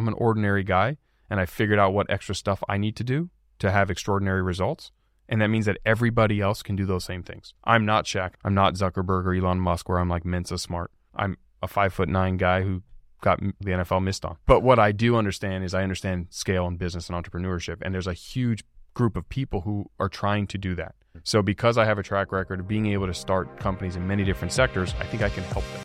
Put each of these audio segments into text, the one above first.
I'm an ordinary guy and I figured out what extra stuff I need to do to have extraordinary results. And that means that everybody else can do those same things. I'm not Shaq. I'm not Zuckerberg or Elon Musk where I'm like Mensa smart. I'm a five foot nine guy who got the NFL missed on. But what I do understand is I understand scale and business and entrepreneurship. And there's a huge group of people who are trying to do that. So because I have a track record of being able to start companies in many different sectors, I think I can help them.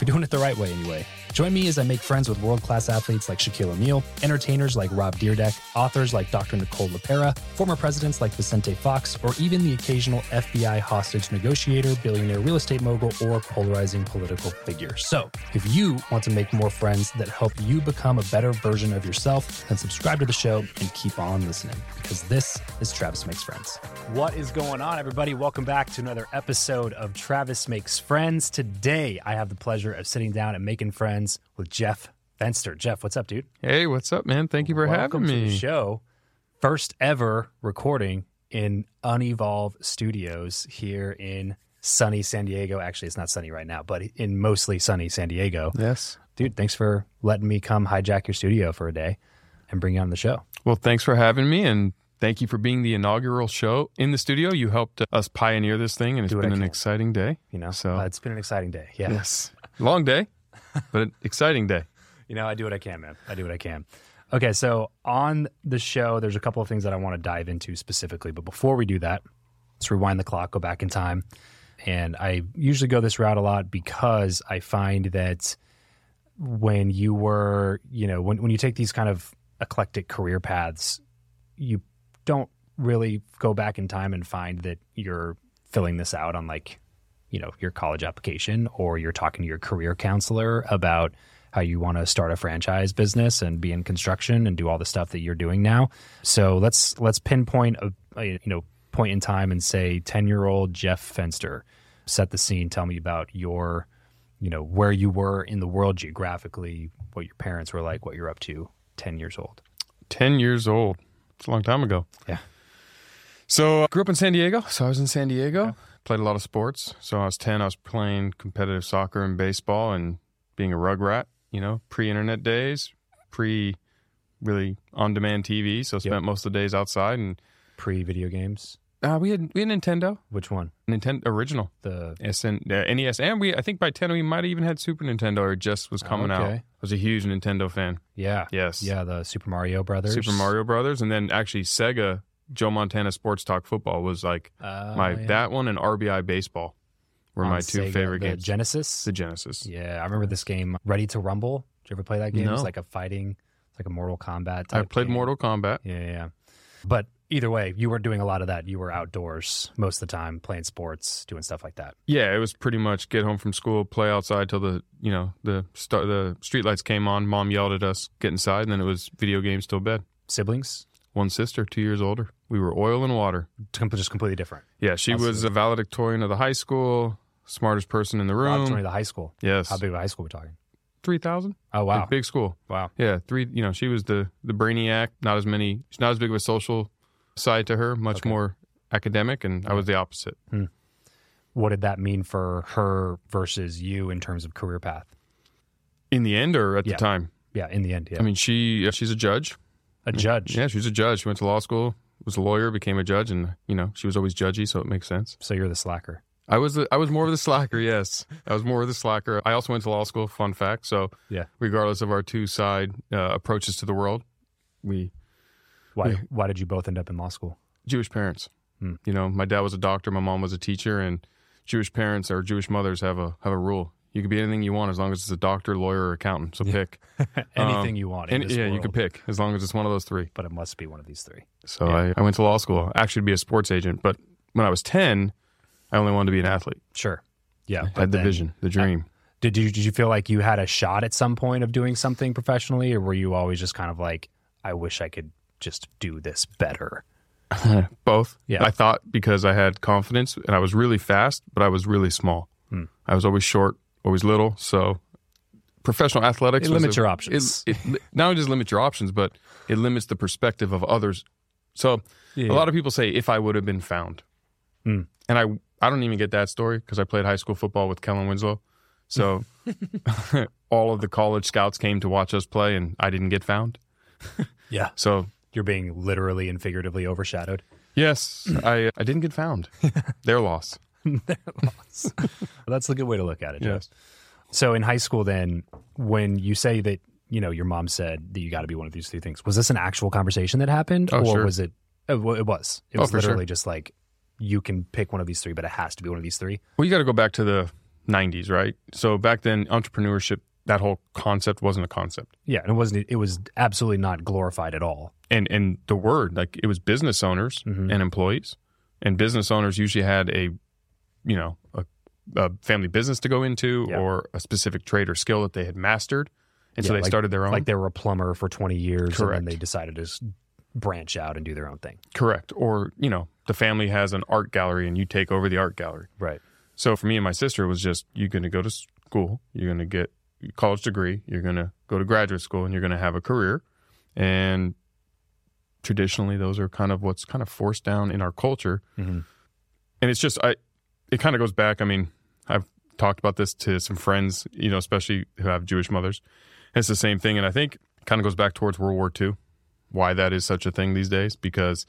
You're doing it the right way, anyway. Join me as I make friends with world class athletes like Shaquille O'Neal, entertainers like Rob Dyrdek, authors like Dr. Nicole LePera, former presidents like Vicente Fox, or even the occasional FBI hostage negotiator, billionaire real estate mogul, or polarizing political figure. So, if you want to make more friends that help you become a better version of yourself, then subscribe to the show and keep on listening because this is Travis Makes Friends. What is going on, everybody? Welcome back to another episode of Travis Makes Friends. Today, I have the pleasure of sitting down and making friends with Jeff Fenster. Jeff, what's up, dude? Hey, what's up, man? Thank you for Welcome having to me. the show. First ever recording in Unevolve Studios here in sunny San Diego. Actually, it's not sunny right now, but in mostly sunny San Diego. Yes. Dude, thanks for letting me come hijack your studio for a day and bring you on the show. Well, thanks for having me and thank you for being the inaugural show in the studio. You helped us pioneer this thing and it's been an exciting day. You know, So- Uh, it's been an exciting day. Yeah. Yes. Long day, but an exciting day. You know, I do what I can, man. I do what I can. Okay, so on the show, there's a couple of things that I want to dive into specifically. But before we do that, let's rewind the clock, go back in time. And I usually go this route a lot because I find that when you were, you know, when, when you take these kind of eclectic career paths, you don't really go back in time and find that you're filling this out on like, you know, your college application or you're talking to your career counselor about how you want to start a franchise business and be in construction and do all the stuff that you're doing now. So let's let's pinpoint a, a you know point in time and say 10 year old Jeff Fenster. Set the scene. Tell me about your you know where you were in the world geographically, what your parents were like, what you're up to. 10 years old. 10 years old. It's a long time ago. Yeah. So I grew up in San Diego. So I was in San Diego, played a lot of sports. So I was 10, I was playing competitive soccer and baseball and being a rug rat, you know, pre internet days, pre really on demand TV. So spent most of the days outside and Pre video games. uh, we had we had Nintendo, Which one? Nintendo original. The SN, uh, NES, and we I think by 10 we might have even had Super Nintendo or just was coming out. Okay. I was a huge Nintendo fan. yeah. Yes. Yeah, the Super Mario Brothers. Super Mario Brothers, and then actually Sega Joe Montana Sports Talk Football was like Uh, my yeah. that one and RBI Baseball were On my two Sega, favorite the games. Genesis. the Genesis. Yeah, I remember this game, Ready to Rumble. Did you ever play that game? It's No. like a fighting, it's like a Mortal Kombat. Type. I played game. Mortal Kombat. Yeah, yeah. But either way, you were doing a lot of that. You were outdoors most of the time, playing sports, doing stuff like that. Yeah, it was pretty much get home from school, play outside till the you know the star, the street lights came on. Mom yelled at us, get inside, and then it was video games till bed. Siblings, One sister, two years older. We were oil and water. Just completely different. Yeah, she Awesome. was a valedictorian of the high school, smartest person in the room. joining the high school. yes, How big of a high school are we talking? three thousand. Oh wow, big school. wow. Yeah, three. You know, she was the the brainiac. Not as many. She's not as big of a social side to her. Much Okay. more academic, and I was the opposite. Hmm. What did that mean for her versus you in terms of career path? In the end, or at Yeah. the time. Yeah, in the end, yeah. I mean, she she's a judge. a judge. Yeah, she was a judge. She went to law school, was a lawyer, became a judge, and you know, she was always judgy, so it makes sense. So you're the slacker. I was the, I was more of the slacker. Yes, I was more of the slacker. I also went to law school. Fun fact. So Yeah. regardless of our two side uh, approaches to the world, we Why? Yeah. Why did you both end up in law school? Jewish parents. Hmm. You know, my dad was a doctor, my mom was a teacher, and Jewish parents or Jewish mothers have a have a rule. You can be anything you want as long as it's a doctor, lawyer, or accountant. So pick. Anything Um, you want. This yeah, you world, can pick as long as it's one of those three. but it must be one of these three. So Yeah. I, I went to law school, actually to be a sports agent. But when I was ten, I only wanted to be an athlete. Sure. Yeah. I had the then- vision, the dream. Did you did you feel like you had a shot at some point of doing something professionally, or were you always just kind of like, I wish I could just do this better? Both. Yeah. I thought because I had confidence and I was really fast, but I was really small. Hmm. I was always short, always little. So professional athletics It limits a- your options. It, it not only does it limit your options, but it limits the perspective of others. So Yeah. A lot of people say if I would have been found, Hmm. and I I don't even get that story because I played high school football with Kellen Winslow, so all of the college scouts came to watch us play, and I didn't get found. Yeah. So You're being literally and figuratively overshadowed. yes, I I didn't get found. Their loss. That's a good way to look at it. Joe. Yes. So in high school, then, when you say that you know your mom said that you got to be one of these three things, was this an actual conversation that happened, Oh, or sure. was it? uh, well, It was. It Oh, was sure. literally just like you can pick one of these three, but it has to be one of these three. Well, you got to go back to the '90s, right? So back then, entrepreneurship, that whole concept wasn't a concept. Yeah, and it wasn't. It was absolutely not glorified at all. and and the word like it was business owners Mhm. and employees and business owners usually had a you know a, a family business to go into Yeah. or a specific trade or skill that they had mastered and so they like- started their own Like they were a plumber for twenty years, and Correct. then they decided to branch out and do their own thing. correct or you know the family has an art gallery and you take over the art gallery Right. so for me and my sister it was just you're going to go to school you're going to get a college degree you're going to go to graduate school and you're going to have a career and traditionally those are kind of what's kind of forced down in our culture Mhm. and it's just i it kind of goes back i mean i've talked about this to some friends you know especially who have jewish mothers. It's the same thing and i think it kind of goes back towards world war ii why that is such a thing these days because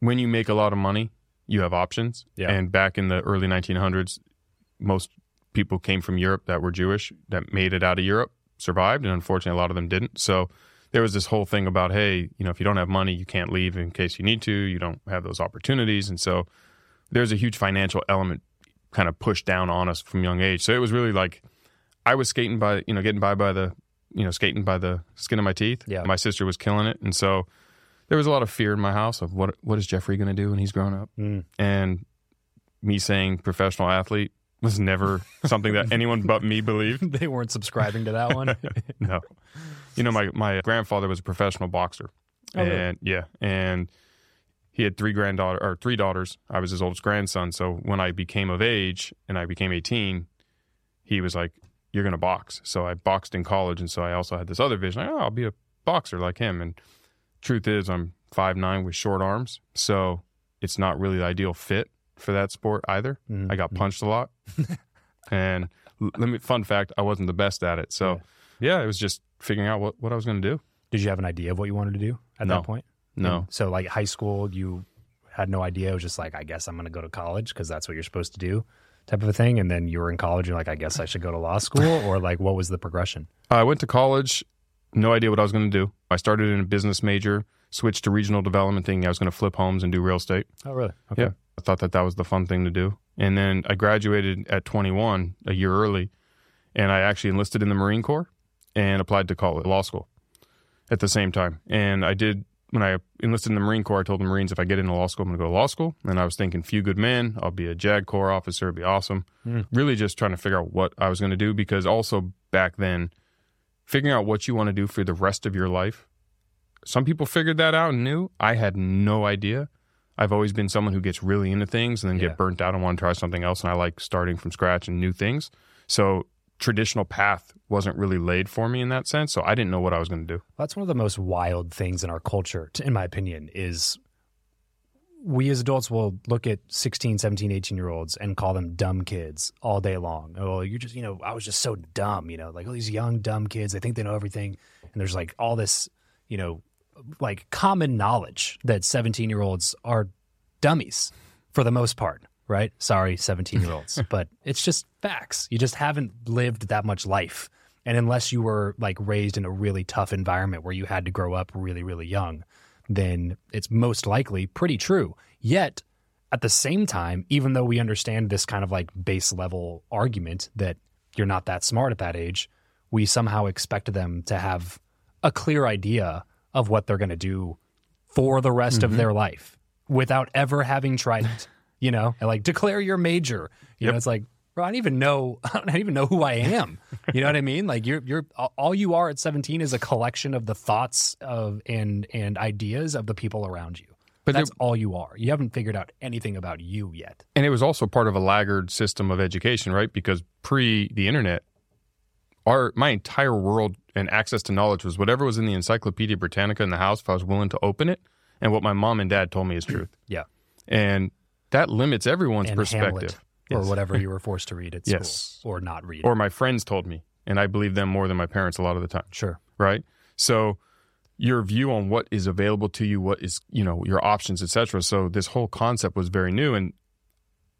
when you make a lot of money you have options. Yeah. and back in the early 1900s most people came from europe that were jewish that made it out of europe survived and unfortunately a lot of them didn't. So there was this whole thing about hey you know if you don't have money you can't leave in case you need to you don't have those opportunities. And so there's a huge financial element kind of pushed down on us from young age so it was really like i was skating by you know getting by by the you know skating by the skin of my teeth Yeah. my sister was killing it and so there was a lot of fear in my house of what what is jeffrey going to do when he's grown up Mm. and me saying professional athlete was never something that anyone but me believed they weren't subscribing to that one. no. You know, my, my grandfather was a professional boxer. Oh, really? and yeah. And he had three granddaughter or three daughters. I was his oldest grandson. So when I became of age and I became 18, he was like, You're gonna box. So I boxed in college and so I also had this other vision. Like, oh, I'll be a boxer like him. And truth is I'm five nine with short arms. So it's not really the ideal fit for that sport either. Mhm. I got punched a lot. and let me fun fact, I wasn't the best at it. So yeah, it was just figuring out what, what I was going to do. Did you have an idea of what you wanted to do at No. that point? No. So like high school, you had no idea. It was just like, I guess I'm going to go to college because that's what you're supposed to do, type of a thing. And then you were in college, you're like, I guess I should go to law school, or like, what was the progression? I went to college, no idea what I was going to do. I started in a business major, switched to regional development, thinking I was going to flip homes and do real estate. Oh, really? Okay. Yeah. I thought that that was the fun thing to do. And then I graduated at 21, a year early, and I actually enlisted in the Marine Corps and applied to college, law school at the same time. And I did, when I enlisted in the Marine Corps, I told the Marines if I get into law school, I'm going to go to law school. And I was thinking, few good men, I'll be a JAG Corps officer, it'd be awesome. Hmm. Really just trying to figure out what I was going to do because also back then, figuring out what you want to do for the rest of your life. Some people figured that out and knew. I had no idea. I've always been someone who gets really into things and then Yeah. get burnt out and want to try something else. And I like starting from scratch and new things. So traditional path wasn't really laid for me in that sense. So I didn't know what I was going to do. That's one of the most wild things in our culture, in my opinion, is we as adults will look at 16, 17, 18 year olds and call them dumb kids all day long. Oh, you're just, you know, I was just so dumb, you know, like all these young, dumb kids, they think they know everything. And there's like all this, you know, like common knowledge that 17 year olds are dummies for the most part, right? Sorry, 17 year olds, but it's just facts. You just haven't lived that much life. And unless you were like raised in a really tough environment where you had to grow up really, really young, then it's most likely pretty true. Yet, at the same time, even though we understand this kind of like base level argument that you're not that smart at that age, we somehow expect them to have a clear idea of what they're going to do for the rest of mm-hmm. their life without ever having tried it. You know, and like declare your major. You know, it's like, bro, I don't even know. I don't even know who I am. You know what I mean? Like you're you're all you are at 17 is a collection of the thoughts of and and ideas of the people around you. But That's all you are. You haven't figured out anything about you yet. And it was also part of a laggard system of education, right? Because pre the internet, our my entire world and access to knowledge was whatever was in the Encyclopedia Britannica in the house. If I was willing to open it and what my mom and dad told me is truth. Yeah. And that limits everyone's And perspective. Hamlet, or Yes. whatever you were forced to read at Yes. school or not read. Or my friends told me, and I believe them more than my parents a lot of the time. sure. right? So your view on what is available to you, what is you know your options, etc. So this whole concept was very new, and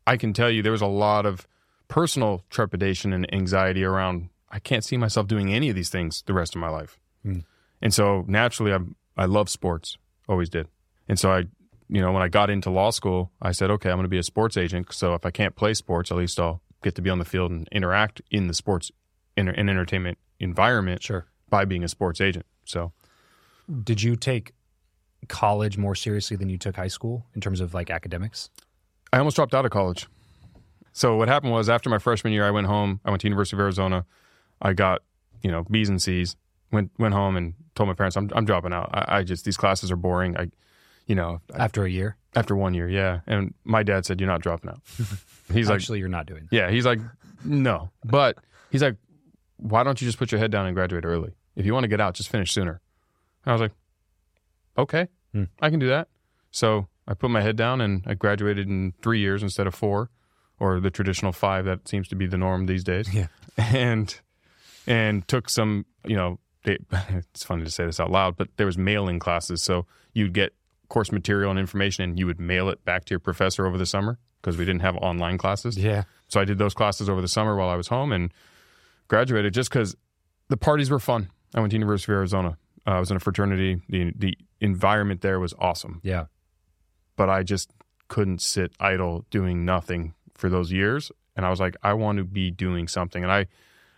I can tell you there was a lot of personal trepidation and anxiety around. I can't see myself doing any of these things the rest of my life, Hmm. and so naturally, I I love sports, always did, and so I. You know, when I got into law school, I said, okay, I'm going to be a sports agent. So if I can't play sports, at least I'll get to be on the field and interact in the sports in and entertainment environment Sure. by being a sports agent. So Did you take college more seriously than you took high school in terms of like academics? I almost dropped out of college. So what happened was after my freshman year, I went home. I went to University of Arizona. I got you know B's and C's. Went went home and told my parents I'm I'm dropping out. I, I just these classes are boring. I you know After a year? after one year, yeah. And my dad said you're not dropping out. He's like Actually, you're not doing that. yeah. He's like no, but he's like why don't you just put your head down and graduate early? If you want to get out, just finish sooner. I was like okay, Hmm. I can do that. So I put my head down and I graduated in three years instead of four, or the traditional five that seems to be the norm these days. Yeah. And and took some, you know, they, it's funny to say this out loud, but there was mailing classes, so you'd get course material and information, and you would mail it back to your professor over the summer because we didn't have online classes. Yeah. So I did those classes over the summer while I was home and graduated just because the parties were fun. I went to University of Arizona. Uh, I was in a fraternity. The the environment there was awesome, Yeah. but I just couldn't sit idle doing nothing for those years. And I was like, I want to be doing something. And I,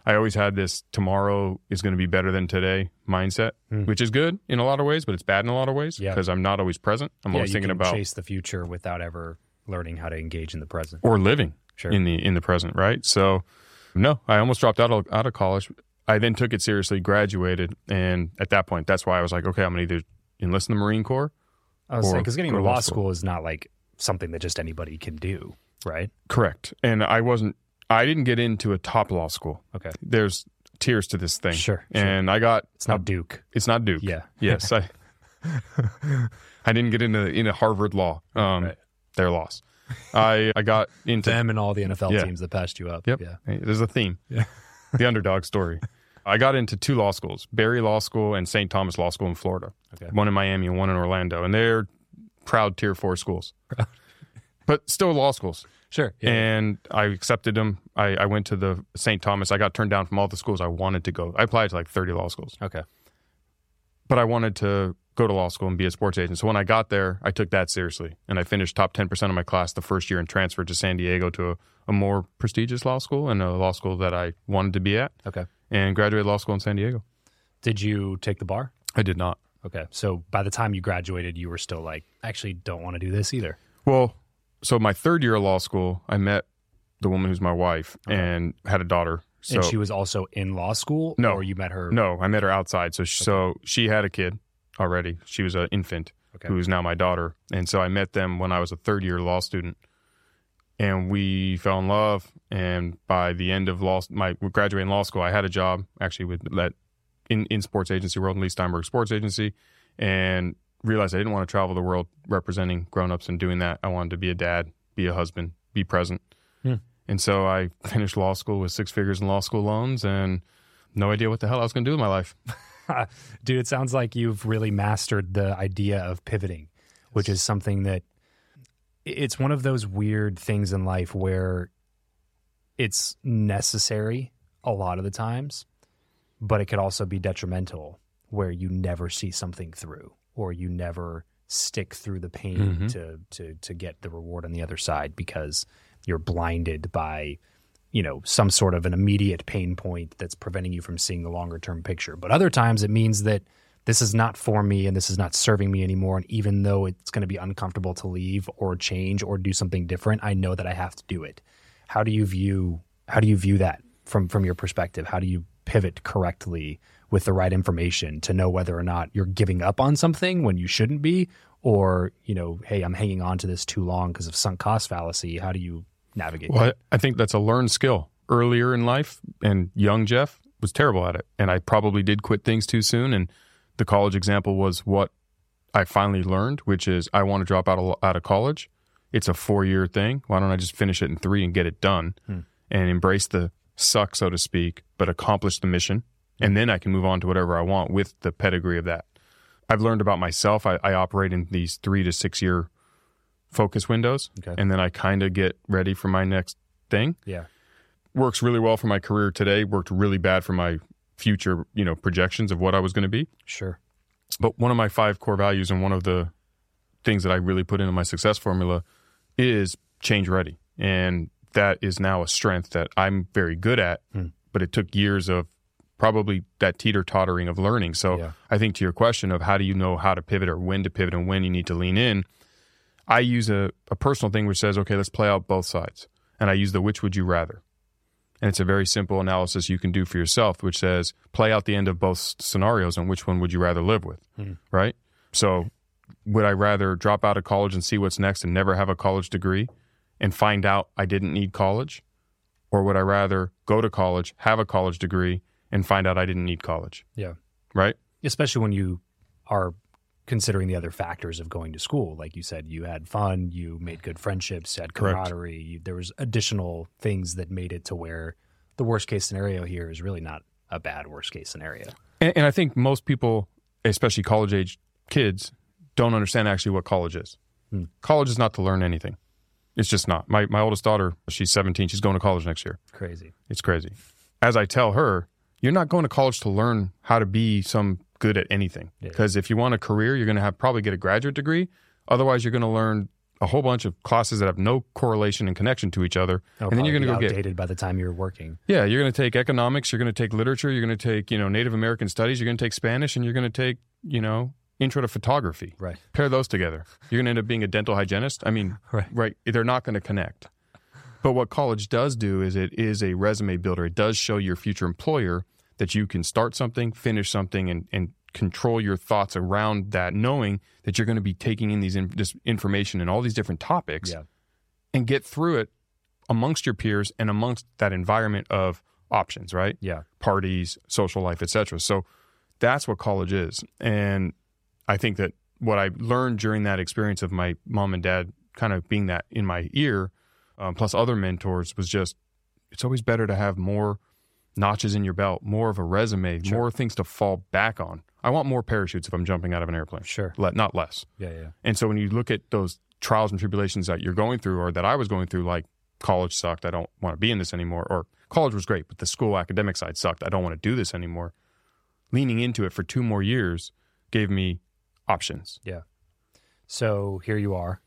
I always had this tomorrow is going to be better than today mindset, Hmm. which is good in a lot of ways, but it's bad in a lot of ways Yeah. because I'm not always present. I'm yeah, always thinking about chase the future without ever learning how to engage in the present. or living Sure. in the in the present, right? So, no, I almost dropped out of, out of college. I then took it seriously, graduated, and at that point, that's why I was like, okay, I'm gonna either enlist in the Marine Corps. I was because getting to to law law school. school is not like something that just anybody can do, right? Correct. And I wasn't. I didn't get into a top law school. Okay. There's tiers to this thing. Sure, sure. And I got. It's not Duke. It's not Duke. Yeah. Yes. I. I didn't get into into Harvard law. Um, Right. their loss. I I got into Them and all the NFL Yeah. teams that passed you up. Yep. Yeah. There's a theme. Yeah. the underdog story. I got into two law schools, Barry Law School and St. Thomas Law School in Florida. Okay. One in Miami and one in Orlando. And they're proud tier four schools. but still law schools. Sure. Yeah. And I accepted them. I, I went to the St. Thomas. I got turned down from all the schools I wanted to go. I applied to like 30 law schools, okay. but I wanted to go to law school and be a sports agent. So when I got there, I took that seriously. And I finished top 10% of my class the first year and transferred to San Diego to a, a more prestigious law school and a law school that I wanted to be at Okay. and graduated law school in San Diego. Did you take the bar? I did not. Okay. So by the time you graduated, you were still like, actually don't want to do this either. Well, so my third year of law school, I met the woman who's my wife and had a daughter. So and she was also in law school? No. Or you met her? no, I met her outside. So so she had a kid already. She was an infant Okay. who is now my daughter. And so I met them when I was a third year law student. And we fell in love. And by the end of law, my graduating law school, I had a job actually with that in, in sports agency world, Leigh Steinberg Sports Agency, and realized I didn't want to travel the world representing grown-ups and doing that. I wanted to be a dad, be a husband, be present. Hmm. And so I finished law school with six figures in law school loans and no idea what the hell I was going to do with my life. Dude, it sounds like you've really mastered the idea of pivoting, which is something that it's one of those weird things in life where it's necessary a lot of the times, but it could also be detrimental where you never see something through or you never stick through the pain Mhm. to to to get the reward on the other side because you're blinded by you know some sort of an immediate pain point that's preventing you from seeing the longer term picture. But other times it means that this is not for me and this is not serving me anymore. And even though it's going to be uncomfortable to leave or change or do something different i know that i have to do it. How do you view how do you view that from from your perspective? How do you pivot correctly with the right information to know whether or not you're giving up on something when you shouldn't be or you know hey i'm hanging on to this too long because of sunk cost fallacy how do you navigate Well, I, I think that's a learned skill. Earlier in life, and young Jeff was terrible at it. And I probably did quit things too soon. And the college example was what I finally learned, which is I want to drop out of, out of college. It's a four year thing. Why don't I just finish it in three and get it done hmm. and embrace the suck, so to speak, but accomplish the mission. And then I can move on to whatever I want with the pedigree of that. I've learned about myself. I, I operate in these three to six year focus windows. Okay. And then I kind of get ready for my next thing. Yeah. Works really well for my career today, worked really bad for my future, you know, projections of what I was going to be. Sure. But one of my five core values and one of the things that I really put into my success formula is change ready. And that is now a strength that I'm very good at, Hmm. but it took years of probably that teeter tottering of learning. So Yeah. I think to your question of how do you know how to pivot or when to pivot and when you need to lean in, I use a, a personal thing which says, okay, let's play out both sides. And I use the which would you rather. And it's a very simple analysis you can do for yourself, which says play out the end of both scenarios and which one would you rather live with, hmm. right? So, would I rather drop out of college and see what's next and never have a college degree and find out I didn't need college? Or would I rather go to college, have a college degree, and find out I didn't need college, Yeah. right? Especially when you are considering the other factors of going to school. Like you said, you had fun, you made good friendships, had camaraderie. You, there was additional things that made it to where the worst case scenario here is really not a bad worst case scenario. And, and I think most people, especially college age kids, don't understand actually what college is. Hmm. College is not to learn anything. It's just not. My my oldest daughter, she's 17. She's going to college next year. Crazy. It's crazy. As I tell her, you're not going to college to learn how to be some good at anything. Yeah. Because if you want a career, you're going to have probably get a graduate degree. Otherwise, you're going to learn a whole bunch of classes that have no correlation and connection to each other. It'll and then you're going to go get outdated by the time you're working. yeah, you're going to take economics, you're going to take literature, you're going to take, you know, Native American studies, you're going to take Spanish, and you're going to take, you know, intro to photography. Right. Pair those together. You're going to end up being a dental hygienist. I mean, Right. right. They're not going to connect. But what college does do is it is a resume builder. It does show your future employer that you can start something, finish something, and, and control your thoughts around that, knowing that you're going to be taking in these in, this information and all these different topics Yeah. and get through it amongst your peers and amongst that environment of options, right? Yeah. Parties, social life, etc. So that's what college is. And I think that what I learned during that experience of my mom and dad kind of being that in my ear, um, plus other mentors, was just it's always better to have more notches in your belt, more of a resume, Sure. more things to fall back on. I want more parachutes if I'm jumping out of an airplane, Sure. Le- not less. Yeah. Yeah. And so when you look at those trials and tribulations that you're going through or that I was going through, like college sucked, I don't want to be in this anymore, or college was great, but the school academic side sucked, I don't want to do this anymore. Leaning into it for two more years gave me options. Yeah. So here you are,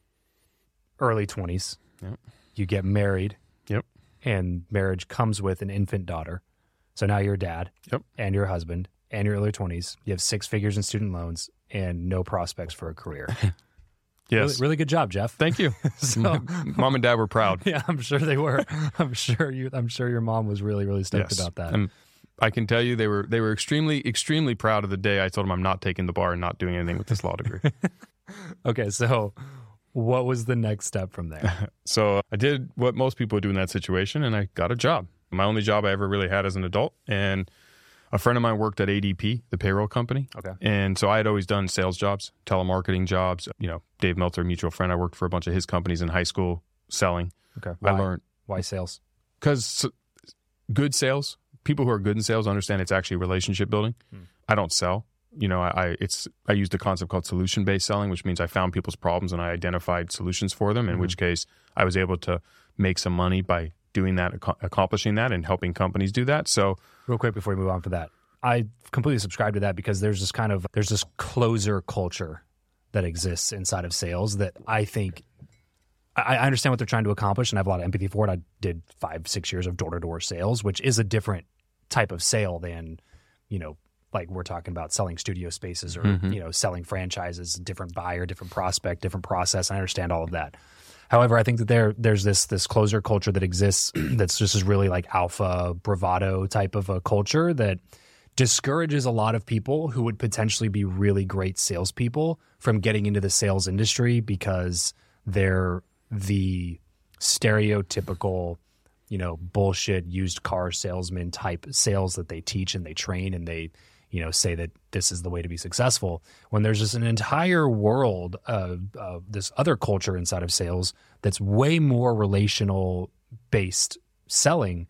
early 20s. Yep. You get married. Yep. And marriage comes with an infant daughter. So now you're a dad. Yep. And your husband and your early 20s. You have six figures in student loans and no prospects for a career. Yes. Really, really good job, Jeff. Thank you. So- Mom and dad were proud. yeah, I'm sure they were. I'm sure you. I'm sure your mom was really, really stoked Yes. about that. And I can tell you they were they were extremely extremely proud of the day I told them I'm not taking the bar and not doing anything with this law degree. okay, so what was the next step from there? So I did what most people do in that situation, and I got a job. My only job I ever really had as an adult. And a friend of mine worked at ADP, the payroll company. Okay. And so I had always done sales jobs, telemarketing jobs. You know, Dave Meltzer, mutual friend, I worked for a bunch of his companies in high school selling. Okay. I learned Why sales? because good sales, people who are good in sales understand it's actually relationship building. Hmm. I don't sell. You know, I, it's I used a concept called solution based selling, which means I found people's problems and I identified solutions for them. In Mhm. which case, I was able to make some money by doing that, ac- accomplishing that, and helping companies do that. So Real quick before we move on to that, I completely subscribe to that because there's this kind of there's this closer culture that exists inside of sales that I think I, I understand what they're trying to accomplish and I have a lot of empathy for it. I did five six years of door to door sales, which is a different type of sale than you know like we're talking about selling studio spaces or Mhm. you know selling franchises, different buyer, different prospect, different process. I understand all of that. However, I think that there there's this this closer culture that exists that's just is really like alpha bravado type of a culture that discourages a lot of people who would potentially be really great salespeople from getting into the sales industry because they're the stereotypical, you know, bullshit used car salesman type sales that they teach and they train and they, you know, say that this is the way to be successful. When there's just an entire world of, of this other culture inside of sales that's way more relational based selling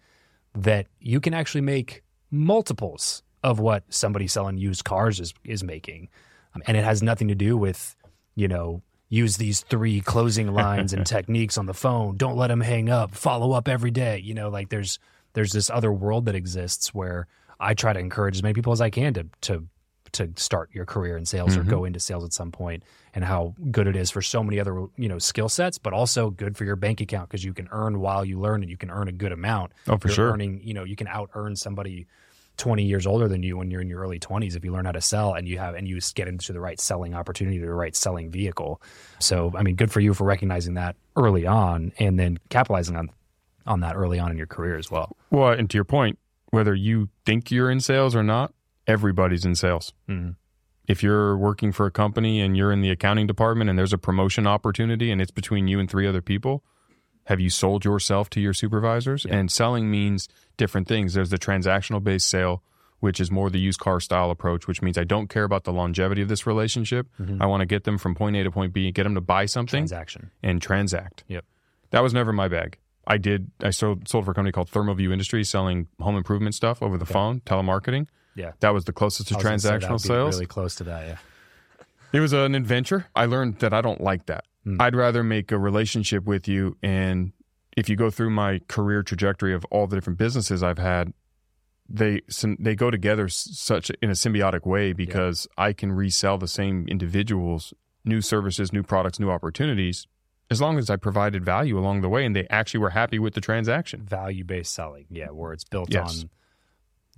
that you can actually make multiples of what somebody selling used cars is is making, um, and it has nothing to do with you know use these three closing lines and techniques on the phone. Don't let them hang up. Follow up every day. You know, like there's there's this other world that exists where I try to encourage as many people as I can to to to start your career in sales Mm-hmm. or go into sales at some point and how good it is for so many other you know skill sets but also good for your bank account because you can earn while you learn and you can earn a good amount Oh, for you're sure. earning you know you can out earn somebody 20 years older than you when you're in your early 20s if you learn how to sell and you have and you get into the right selling opportunity the right selling vehicle so i mean good for you for recognizing that early on and then capitalizing on on that early on in your career as well Well, and to your point, whether you think you're in sales or not, everybody's in sales. Mhm. If you're working for a company and you're in the accounting department and there's a promotion opportunity and it's between you and three other people, have you sold yourself to your supervisors? And selling means different things. There's the transactional based sale, which is more the used car style approach, which means I don't care about the longevity of this relationship. I want to get them from point A to point B, and get them to buy something transaction and transact. Yep. That was never my bag. I did. I sold sold for a company called Thermoview Industries, selling home improvement stuff over the phone, telemarketing. Yeah. That was the closest to I was gonna say that transactional sales. really close to that yeah It was an adventure. I learned that I don't like that. Hmm. I'd rather make a relationship with you. And if you go through my career trajectory of all the different businesses I've had, they they go together such in a symbiotic way because I can resell the same individuals new services, new products, new opportunities, as long as I provided value along the way and they actually were happy with the transaction. value based selling. Yeah, where it's built Yes. on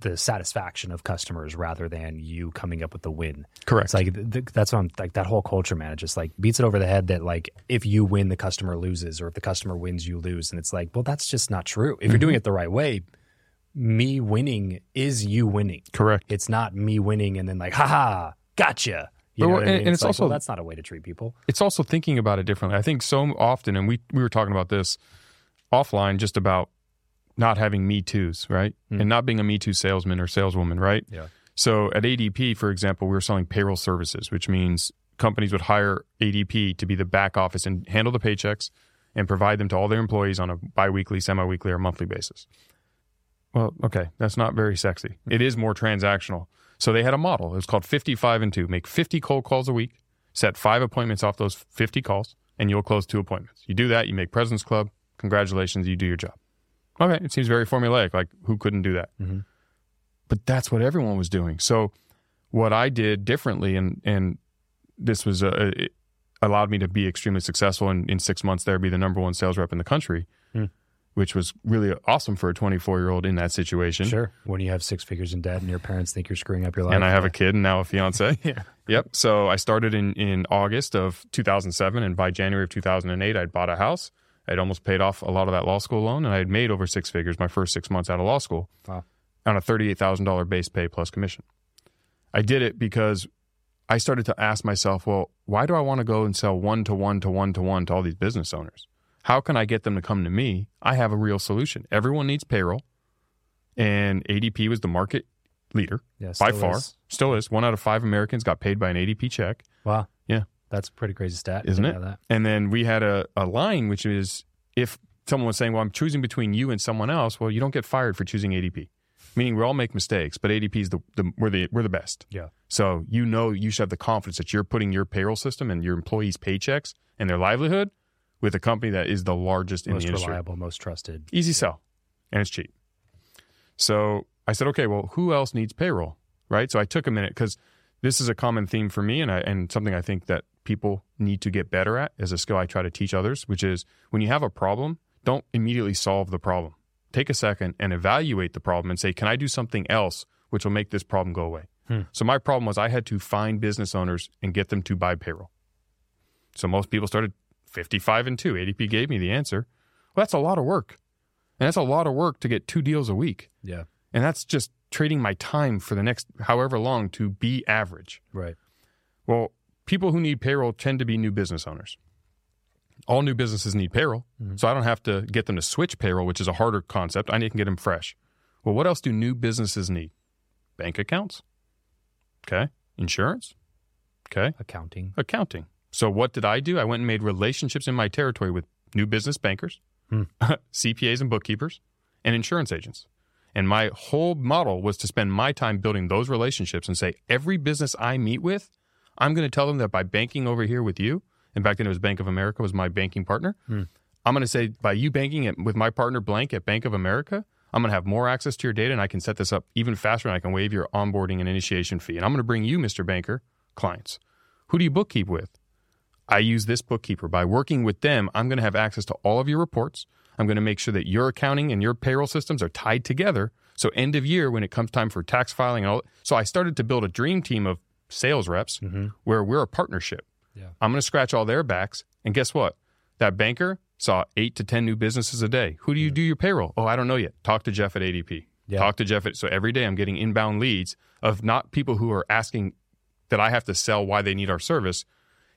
the satisfaction of customers rather than you coming up with the win. Correct. It's like th- th- that's on like that whole culture, man. It just like beats it over the head that like if you win, the customer loses, or if the customer wins, you lose. And it's like, well, that's just not true. If you're doing mm-hmm. it the right way, me winning is you winning. Correct. It's not me winning and then like, haha, gotcha. You know Well, what I and- mean? and it's like, also- well, that's not a way to treat people. it's also thinking about it differently. I think so often, and we we were talking about this offline, just about not having me too's, right, Hmm. and not being a me too salesman or saleswoman, right. Yeah. So at ADP, for example, we were selling payroll services, which means companies would hire ADP to be the back office and handle the paychecks and provide them to all their employees on a biweekly, semi-weekly, or monthly basis. Well, okay, that's not very sexy. It is more transactional. So they had a model. It was called 55 and 2. Make 50 cold calls a week, set five appointments off those 50 calls, and you'll close two appointments. You do that, you make President's Club. Congratulations, you do your job. Okay, it seems very formulaic. Like, who couldn't do that? Mhm. But that's what everyone was doing. So, what I did differently, and and this was uh, it allowed me to be extremely successful, and in six months there, be the number one sales rep in the country, Hmm. Which was really awesome for a 24 year old in that situation. Sure. When you have six figures in debt and your parents think you're screwing up your life. And I have a kid and now a fiance. Yeah. Yep. So I started in, in August of 2007. And by January of 2008, I'd bought a house. I'd almost paid off a lot of that law school loan. And I had made over six figures my first six months out of law school Wow. on a $38,000 base pay plus commission. I did it because I started to ask myself, well, why do I want to go and sell one to one to one to one to all these business owners? How can I get them to come to me? I have a real solution. Everyone needs payroll. And ADP was the market leader Yeah, by far. is. Still is. One out of five Americans got paid by an ADP check, Wow. Yeah. That's a pretty crazy stat. isn't it? And then we had a, a line, which is if someone was saying, Well, I'm choosing between you and someone else, well, you don't get fired for choosing ADP. Meaning we all make mistakes, but ADP is the, the we're the we're the best. Yeah. So you know you should have the confidence that you're putting your payroll system and your employees' paychecks and their livelihood with a company that is the largest in Most the industry. Most reliable, most trusted. Easy sell, and it's cheap. So I said, okay, well, who else needs payroll, right? So I took a minute because this is a common theme for me, and I, and something I think that people need to get better at as a skill I try to teach others, which is when you have a problem, don't immediately solve the problem. Take a second and evaluate the problem and say, can I do something else which will make this problem go away? Hmm. So my problem was I had to find business owners and get them to buy payroll. So most people started 55 and 2. ADP gave me the answer. Well, that's a lot of work. And that's a lot of work to get two deals a week. Yeah. And that's just trading my time for the next however long to be average. Right. Well, people who need payroll tend to be new business owners. All new businesses need payroll. Mm-hmm. So I don't have to get them to switch payroll, which is a harder concept. I can get them fresh. Well, what else do new businesses need? Bank accounts. Okay. Insurance. Okay. Accounting. Accounting. So what did I do? I went and made relationships in my territory with new business bankers, Hmm. CPAs and bookkeepers, and insurance agents. And my whole model was to spend my time building those relationships and say, every business I meet with, I'm going to tell them that by banking over here with you, and back then it was Bank of America was my banking partner. Hmm. I'm going to say by you banking it with my partner blank at Bank of America, I'm going to have more access to your data and I can set this up even faster and I can waive your onboarding and initiation fee. And I'm going to bring you, Mr. Banker, clients. Who do you bookkeep with? I use this bookkeeper. By working with them, I'm going to have access to all of your reports. I'm going to make sure that your accounting and your payroll systems are tied together. So end of year, when it comes time for tax filing and all, so I started to build a dream team of sales reps Mm-hmm. where we're a partnership. Yeah. I'm going to scratch all their backs. And guess what? That banker saw eight to 10 new businesses a day. Who do you do your payroll? Oh, I don't know yet. Talk to Jeff at ADP. Yeah. Talk to Jeff at, so every day I'm getting inbound leads of not people who are asking that I have to sell why they need our service.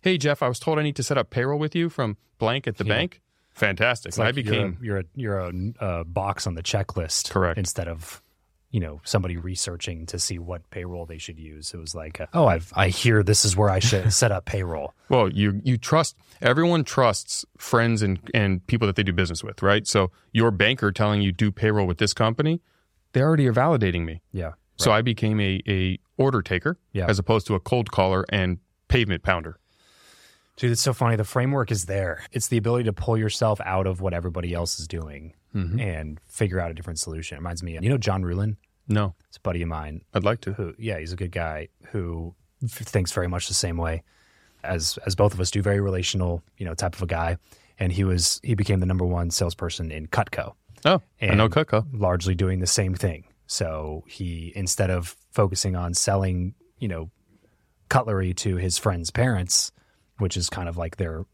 Hey, Jeff, I was told I need to set up payroll with you from blank at the Yeah. bank. Fantastic. It's So I became, you're a, you're a, you're a, uh box on the checklist, Correct. Instead of you know somebody researching to see what payroll they should use. It was like, uh, oh, I've I hear this is where I should set up payroll. well, you, you trust, everyone trusts friends and, and people that they do business with, right? So your banker telling you do payroll with this company, they already are validating me. Yeah. So I became a, a order taker Yeah. as opposed to a cold caller and pavement pounder. Dude, it's so funny. The framework is there. It's the ability to pull yourself out of what everybody else is doing mm-hmm. and figure out a different solution. It reminds me, of, you know, John Ruhlin. No, It's a buddy of mine I'd like to. who, yeah, he's a good guy who thinks very much the same way as as both of us do. Very relational, you know, type of a guy. And he was he became the number one salesperson in Cutco. Oh, I know And- Cutco. largely doing the same thing. So he, instead of focusing on selling, you know, cutlery to his friends' parents, which is kind of like their,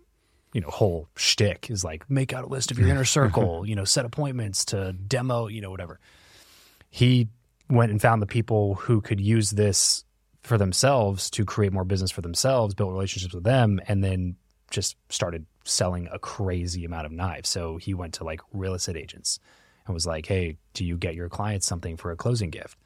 you know, whole shtick is like make out a list of your inner circle, you know, set appointments to demo, you know, whatever. He went and found the people who could use this for themselves to create more business for themselves, build relationships with them, and then just started selling a crazy amount of knives. So he went to like real estate agents and was like, "Hey, do you get your clients something for a closing gift?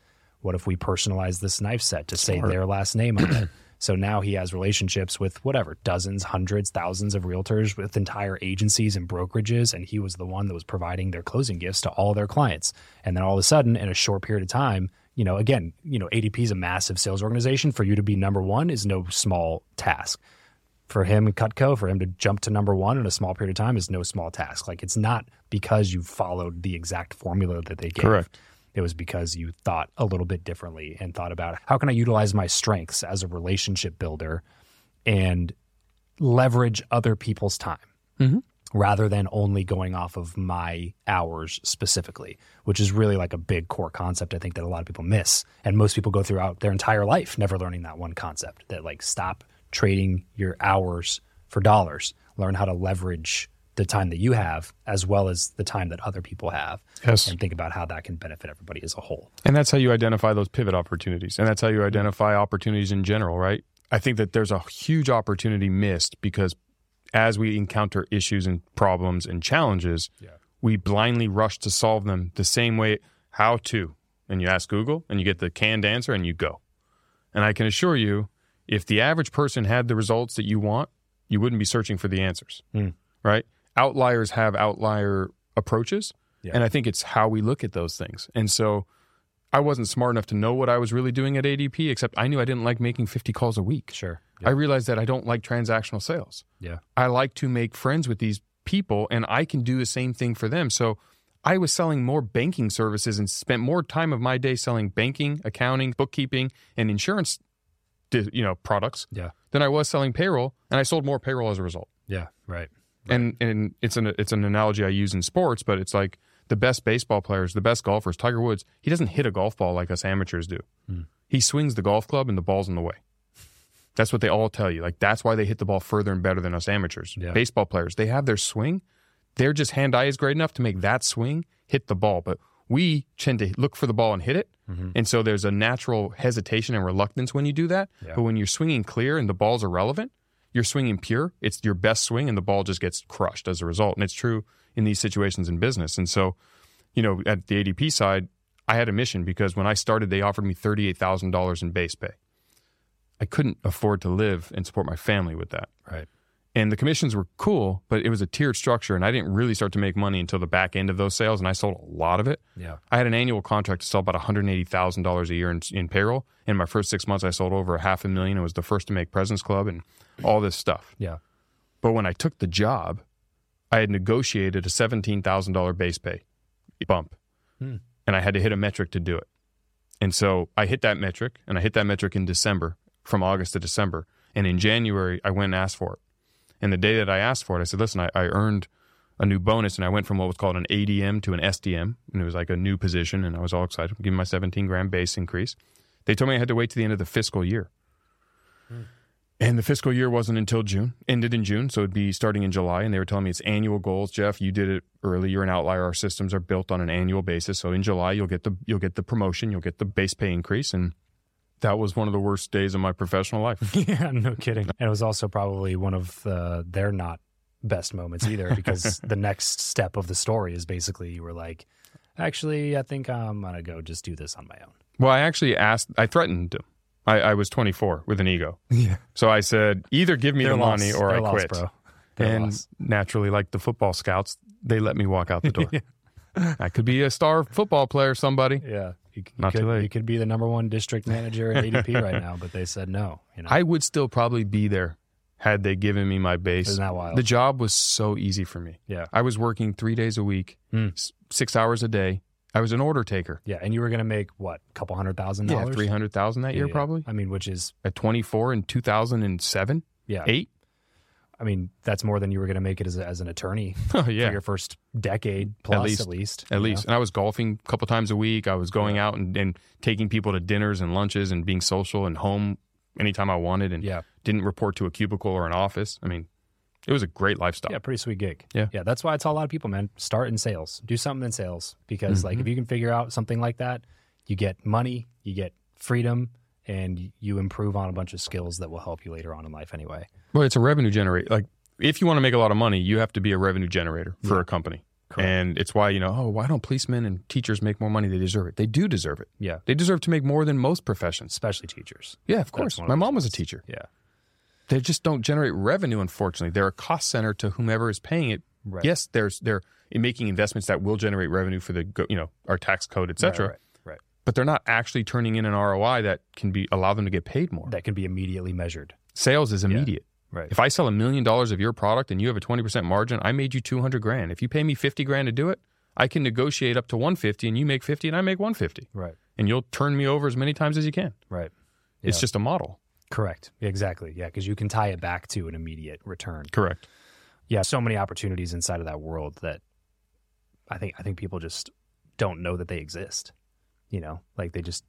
What if we personalize this knife set to say their last name on it?" So now he has relationships with whatever, dozens, hundreds, thousands of realtors with entire agencies and brokerages. And he was the one that was providing their closing gifts to all their clients. And then all of a sudden, in a short period of time, you know, again, you know, ADP is a massive sales organization. For you to be number one is no small task. For him Cutco, for him to jump to number one in a small period of time is no small task. Like it's not because you followed the exact formula that they gave. Correct. It was because you thought a little bit differently and thought about how can I utilize my strengths as a relationship builder and leverage other people's time Mhm. rather than only going off of my hours specifically, which is really like a big core concept I think that a lot of people miss. And most people go throughout their entire life never learning that one concept that like stop trading your hours for dollars, learn how to leverage the time that you have as well as the time that other people have Yes. and think about how that can benefit everybody as a whole. And that's how you identify those pivot opportunities. And that's how you identify opportunities in general, right? I think that there's a huge opportunity missed because as we encounter issues and problems and challenges, Yeah. we blindly rush to solve them the same way how to. And you ask Google and you get the canned answer and you go. And I can assure you, if the average person had the results that you want, you wouldn't be searching for the answers, Hmm. right? Outliers have outlier approaches. Yeah. And I think it's how we look at those things. And so I wasn't smart enough to know what I was really doing at ADP, except I knew I didn't like making 50 calls a week. Sure. I realized that I don't like transactional sales. Yeah. I like to make friends with these people and I can do the same thing for them. So I was selling more banking services and spent more time of my day selling banking, accounting, bookkeeping, and insurance you know, products Yeah. than I was selling payroll, and I sold more payroll as a result. Yeah. Right. And and it's an it's an analogy I use in sports, but it's like the best baseball players, the best golfers, Tiger Woods, he doesn't hit a golf ball like us amateurs do. Hmm. He swings the golf club and the ball's in the way. That's what they all tell you. Like that's why they hit the ball further and better than us amateurs. Yeah. Baseball players, they have their swing. They're just hand eye is great enough to make that swing hit the ball, but we tend to look for the ball and hit it. Mhm. And so there's a natural hesitation and reluctance when you do that. Yeah. But when you're swinging clear and the ball's irrelevant, you're swinging pure. It's your best swing, and the ball just gets crushed as a result. And it's true in these situations in business. And so, you know, at the ADP side, I had a mission because when I started, they offered me $38,000 in base pay. I couldn't afford to live and support my family with that. Right. And the commissions were cool, but it was a tiered structure, and I didn't really start to make money until the back end of those sales, and I sold a lot of it. Yeah. I had an annual contract to sell about $180,000 a year in, in payroll. In my first six months, I sold over a half a million. It was the first to make President's Club and all this stuff. Yeah. But when I took the job, I had negotiated a $17,000 base pay bump, Hmm. and I had to hit a metric to do it. And so I hit that metric, and I hit that metric in December, from August to December. And in January, I went and asked for it. And the day that I asked for it, I said, listen, I, I earned a new bonus, and I went from what was called an ADM to an SDM, and it was like a new position, and I was all excited. Give me my 17 grand base increase. They told me I had to wait to the end of the fiscal year. Hmm. And the fiscal year wasn't until June, ended in June. So it'd be starting in July. And they were telling me it's annual goals. Jeff, you did it early. You're an outlier. Our systems are built on an annual basis. So in July, you'll get the, you'll get the promotion, you'll get the base pay increase. And that was one of the worst days of my professional life. yeah, no kidding. And it was also probably one of the, their not best moments either, because the next step of the story is basically you were like, actually, I think I'm going to go just do this on my own. well, I actually asked, I threatened him. I, I was 24 with an ego. Yeah. So I said, either give me They're the lost. money or They're I lost, quit. And lost. naturally, like the football scouts, they let me walk out the door. I could be a star football player, somebody. Yeah. You, you Not could, too late. You could be the number one district manager at ADP right now, but they said no. You know, I would still probably be there had they given me my base. isn't that wild? The job was so easy for me. yeah. I was working three days a week, hmm. s- six hours a day. I was an order taker. Yeah. And you were going to make what, a couple hundred thousand dollars? Yeah, three hundred thousand that Yeah, year yeah. probably. I mean, which is, At twenty four in two thousand and seven, yeah. eight. I mean, that's more than you were going to make it as, a, as an attorney Oh for your first decade plus, least. at least. at least. And I was golfing a couple times a week. I was going out and, and taking people to dinners and lunches and being social and home anytime I wanted and Yeah. didn't report to a cubicle or an office. I mean, it was a great lifestyle. Yeah, pretty sweet gig. Yeah. Yeah, that's why I tell a lot of people, man, start in sales. Do something in sales because like Mhm. if you can figure out something like that, you get money, you get freedom, and you improve on a bunch of skills that will help you later on in life anyway. Well, it's a revenue generator. Like if you want to make a lot of money, you have to be a revenue generator for Yeah. a company. Correct. And it's why, you know, oh, why don't policemen and teachers make more money? They deserve it. They do deserve it. Yeah. They deserve to make more than most professions. Especially teachers. Yeah, of course. My mom was a teacher. Yeah. They just don't generate revenue, unfortunately. They're a cost center to whomever is paying it. Right. Yes, there's they're making investments that will generate revenue for the go- you know our tax code, et cetera. Right, right. But they're not actually turning in an ROI that can be allow them to get paid more. That can be immediately measured. Sales is immediate. Right. If I sell a million dollars of your product and you have a 20% margin, I made you 200 grand. If you pay me 50 grand to do it, I can negotiate up to 150 and you make 50 and I make 150. Right. And you'll turn me over as many times as you can. Right. It's just a model. Correct. Exactly. Yeah, because you can tie it back to an immediate return. Correct. yeah, so many opportunities inside of that world that I think I think people just don't know that they exist. You know, like they just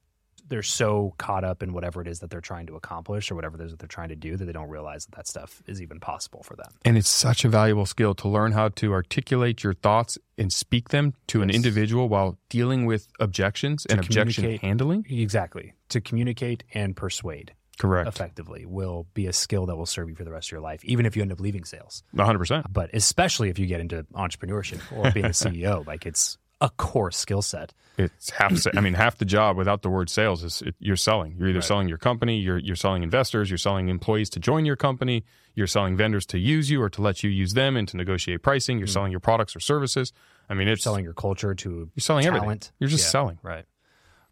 they're so caught up in whatever it is that they're trying to accomplish or whatever it is that they're trying to do that they don't realize that that stuff is even possible for them. And it's such a valuable skill to learn how to articulate your thoughts and speak them to an individual while dealing with objections and objection handling. Exactly. To communicate and persuade Correct. effectively will be a skill that will serve you for the rest of your life, even if you end up leaving sales. 100%. But especially if you get into entrepreneurship or being a CEO, like it's a core skill set. It's half. I mean, half the job without the word sales is it, you're selling. You're either Right. selling your company, you're you're selling investors, you're selling employees to join your company, you're selling vendors to use you or to let you use them and to negotiate pricing. You're hmm. selling your products or services. I mean, it's selling your culture to You're selling everything. You're just Yeah, selling. Right.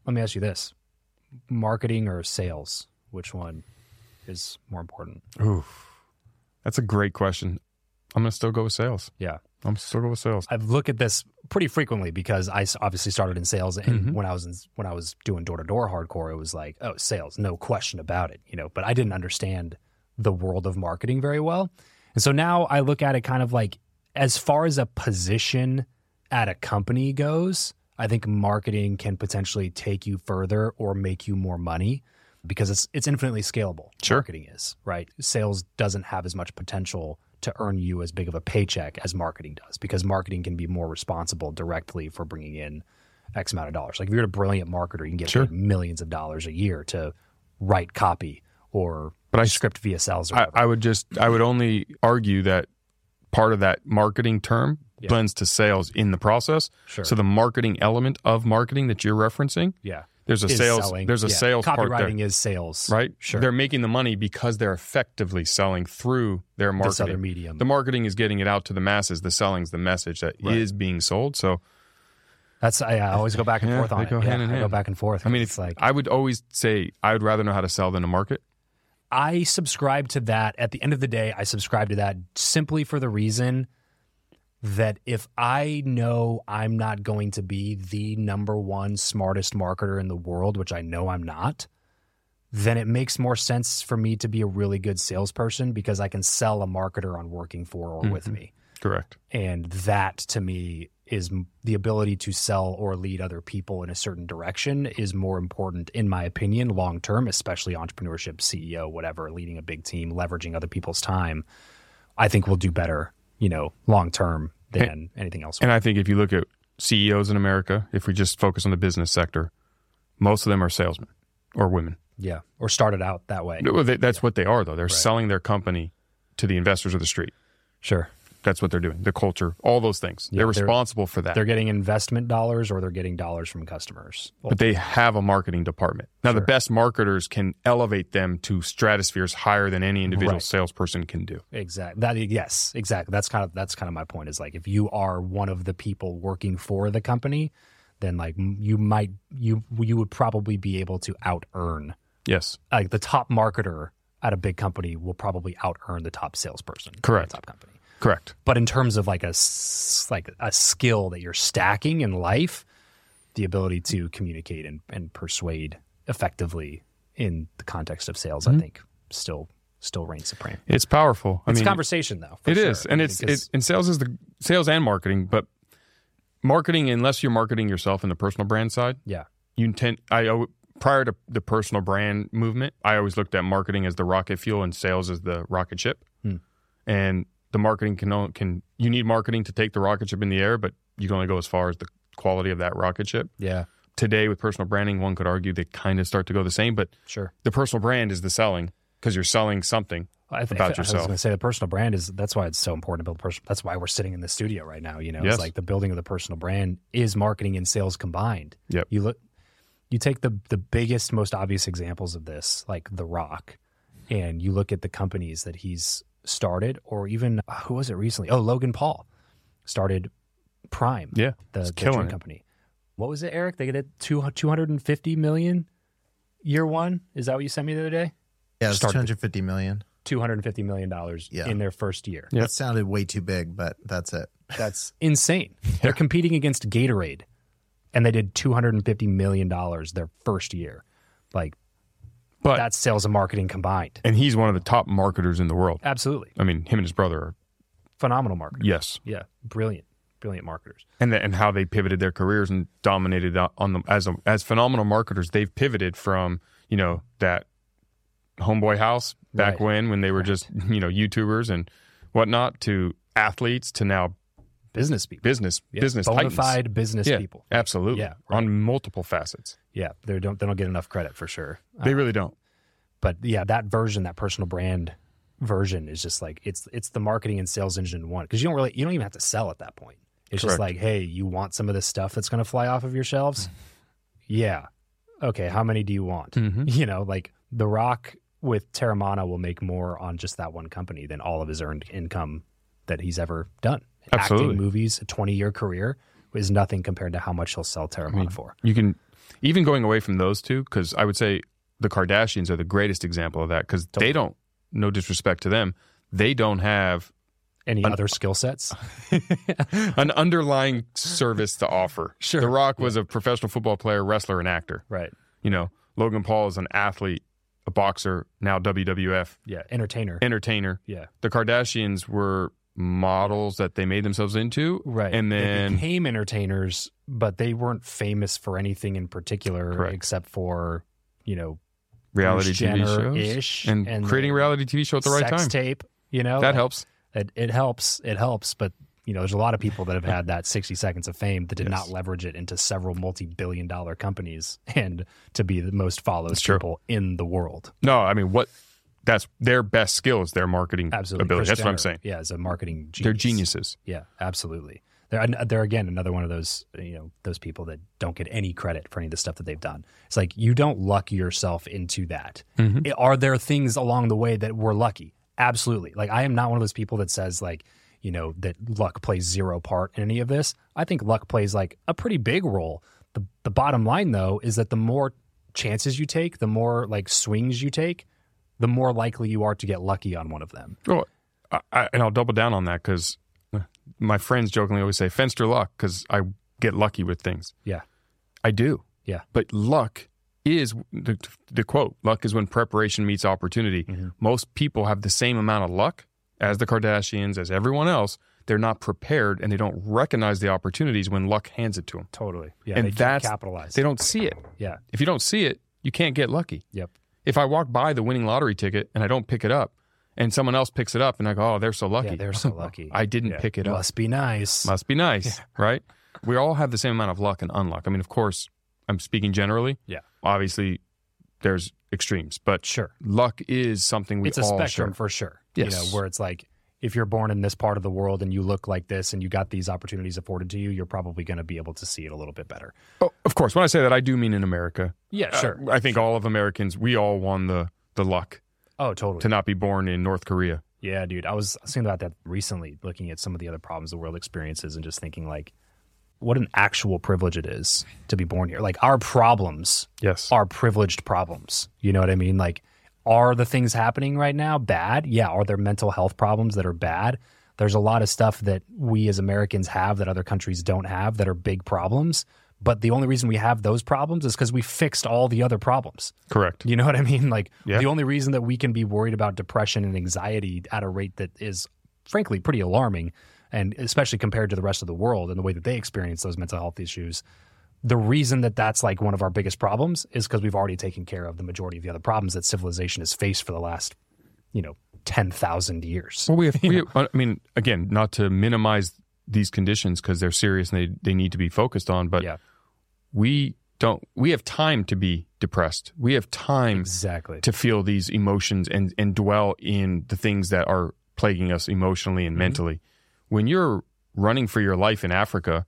Let me ask you this: marketing or sales? Which one is more important? Oof, that's a great question. I'm gonna still go with sales. Yeah. I'm still with sales. I've looked at this pretty frequently because I obviously started in sales, and Mhm. when I was in, when I was doing door to door hardcore, it was like, oh, sales, no question about it, you know. But I didn't understand the world of marketing very well, and so now I look at it kind of like as far as a position at a company goes. I think marketing can potentially take you further or make you more money because it's it's infinitely scalable. Sure. Marketing is right. Sales doesn't have as much potential to earn you as big of a paycheck as marketing does because marketing can be more responsible directly for bringing in X amount of dollars. Like if you're a brilliant marketer, you can get Sure. millions of dollars a year to write copy or But I- script VSLs or I. I would just I would only argue that part of that marketing term Yeah. blends to sales in the process. sure. So the marketing element of marketing that you're referencing, yeah. There's a is sales. selling. There's a Yeah. sales part there, Copywriting is sales, right? Sure. They're making the money because they're effectively selling through their marketing this other medium. The marketing is getting it out to the masses. The selling's the message that is Right. being sold. So That's I, I always go back and Yeah, forth on they it. go Yeah, hand in I go back and forth. I mean, it's like I would always say I would rather know how to sell than to market. I subscribe to that. At the end of the day, I subscribe to that simply for the reason that if I know I'm not going to be the number one smartest marketer in the world, which I know I'm not, then it makes more sense for me to be a really good salesperson because I can sell a marketer on working for or with Mhm. me. Correct. And that to me is the ability to sell or lead other people in a certain direction is more important, in my opinion, long term, especially entrepreneurship, CEO, whatever, leading a big team, leveraging other people's time. I think we'll do better, you know, long term than anything else. And I think if you look at CEOs in America, if we just focus on the business sector, most of them are salesmen or women. yeah. Or started out that way. Well, they, that's what they are, though. They're selling their company to the investors of the street. Sure. That's what they're doing. The culture, all those things. Yeah, they're they're- responsible for that. They're getting investment dollars or they're getting dollars from customers. but they have a marketing department. Now, the best marketers can elevate them to stratospheres higher than any individual Right. salesperson can do. Exactly. That yes, exactly. That's kind of that's kind of my point. Is like if you are one of the people working for the company, then like you might you you would probably be able to out earn Yes, like the top marketer at a big company will probably out earn the top salesperson. at Correct. top company. Correct. But in terms of like a like a skill that you're stacking in life, the ability to communicate and, and persuade effectively in the context of sales, I think still still reigns supreme. It's powerful. I It's mean, conversation though. for It is, sure. and I mean, it's it, and sales is the sales and marketing, but marketing unless you're marketing yourself in the personal brand side, yeah. you intend. I prior to the personal brand movement, I always looked at marketing as the rocket fuel and sales as the rocket ship, Hmm. and the marketing can only, can you need marketing to take the rocket ship in the air, but you can only go as far as the quality of that rocket ship. Yeah. Today, with personal branding, one could argue they kind of start to go the same, but Sure. the personal brand is the selling because you're selling something. I th- About I was going to say the personal brand is that's why it's so important to build personal. That's why we're sitting in the studio right now. You know, Yes. it's like the building of the personal brand is marketing and sales combined. Yep. You look, you take the the biggest, most obvious examples of this, like The Rock, and you look at the companies that he's started, or even uh, who was it recently? Oh, Logan Paul started Prime. Yeah, the, it's the killing it. company. What was it, Eric? They get it two two hundred and fifty million year one. Is that what you sent me the other day? Yeah, it's 250 million. two hundred and fifty million dollars Yeah. in their first year. Yep. That sounded way too big, but that's it. That's insane. They're competing against Gatorade, and they did two hundred and fifty million dollars their first year. Like But that's sales and marketing combined. and he's one of the top marketers in the world. Absolutely I mean, him and his brother are phenomenal marketers. yes, Yeah, brilliant, brilliant marketers. and the, and how they pivoted their careers and dominated on them as a, as phenomenal marketers. They've pivoted from you know that homeboy house back Right. when when they were Right. just you know YouTubers and whatnot to athletes to now Business people, business Yeah, business bona titans. business Yeah, people. absolutely. Yeah, right. on multiple facets. Yeah, they don't they don't get enough credit for sure. They really don't. but yeah, that version, that personal brand version, is just like it's it's the marketing and sales engine one because you don't really you don't even have to sell at that point. It's just like, hey, you want some of this stuff that's going to fly off of your shelves? yeah. Okay. How many do you want? Mhm. You know, like The Rock with Teremana will make more on just that one company than all of his earned income that he's ever done. Absolutely. Acting, movies, a twenty year career is nothing compared to how much he'll sell Teremana for. You can even going away from those two because I would say the Kardashians are the greatest example of that because they don't. No disrespect to them, they don't have Any An- other skill sets? an underlying service to offer. Sure. The Rock was a professional football player, wrestler, and actor. right. You know, Logan Paul is an athlete, a boxer, now WWF Yeah. Entertainer. entertainer. yeah. The Kardashians were models that they made themselves into, Right. And they then became entertainers, but they weren't famous for anything in particular Correct. except for, you know, reality TV shows and, and creating a reality TV show at the right sex time. tape, you know. that helps. It, it helps. It helps, but you know, there's a lot of people that have had that 60 seconds of fame that did Yes. not leverage it into several multi-billion dollar companies and to be the most followed people in the world. No, I mean what that's their best skill is their marketing Absolutely. ability. Chris That's what I'm saying. Yeah, as a marketing genius. They're geniuses. Yeah, absolutely. they're they're again another one of those you know those people that don't get any credit for any of the stuff that they've done. It's like you don't luck yourself into that. Mhm. Are there things along the way that were lucky? Absolutely. Like I am not one of those people that says like you know that luck plays zero part in any of this. I think luck plays like a pretty big role. The the bottom line though is that the more chances you take, the more like swings you take, the more likely you are to get lucky on one of them. Well, I, I, and I'll double down on that because my friends jokingly always say Fenster luck because I get lucky with things. Yeah. I do. Yeah. But luck is the, the quote luck is when preparation meets opportunity. Mhm. Most people have the same amount of luck as the Kardashians, as everyone else. They're not prepared and they don't recognize the opportunities when luck hands it to them. Totally. Yeah. And they that's- capitalize. They don't see it. yeah. If you don't see it, you can't get lucky. Yep. If I walk by the winning lottery ticket and I don't pick it up, and someone else picks it up, and I go, "Oh, they're so lucky." Yeah, they're so lucky. I didn't Yeah. pick it up. Must be nice. Must be nice, right? We all have the same amount of luck and unluck. I mean, of course, I'm speaking generally. Yeah. Obviously, there's extremes, but Sure. luck is something we it's a all spectrum share. for sure. Yes. You know, where it's like if you're born in this part of the world and you look like this and you got these opportunities afforded to you, you're probably going to be able to see it a little bit better. Oh, of course, when I say that, I do mean in America. Yeah, Uh, I think all of Americans, we all won the the luck oh, totally. to not be born in North Korea. Yeah, dude. I was thinking about that recently, looking at some of the other problems the world experiences and just thinking like what an actual privilege it is to be born here. Like our problems Yes. are privileged problems. You know what I mean? Like are the things happening right now bad? Yeah. Are there mental health problems that are bad? There's a lot of stuff that we as Americans have that other countries don't have that are big problems. But the only reason we have those problems is because we fixed all the other problems. Correct. You know what I mean? Like Yeah. the only reason that we can be worried about depression and anxiety at a rate that is frankly pretty alarming and especially compared to the rest of the world and the way that they experience those mental health issues. The reason that that's like one of our biggest problems is because we've already taken care of the majority of the other problems that civilization has faced for the last, you know, 10,000 years. Well, we have, we I mean, again, not to minimize these conditions because they're serious and they, they need to be focused on, but yeah, we don't, we have time to be depressed. We have time exactly. to feel these emotions and, and dwell in the things that are plaguing us emotionally and Mhm. mentally. When you're running for your life in Africa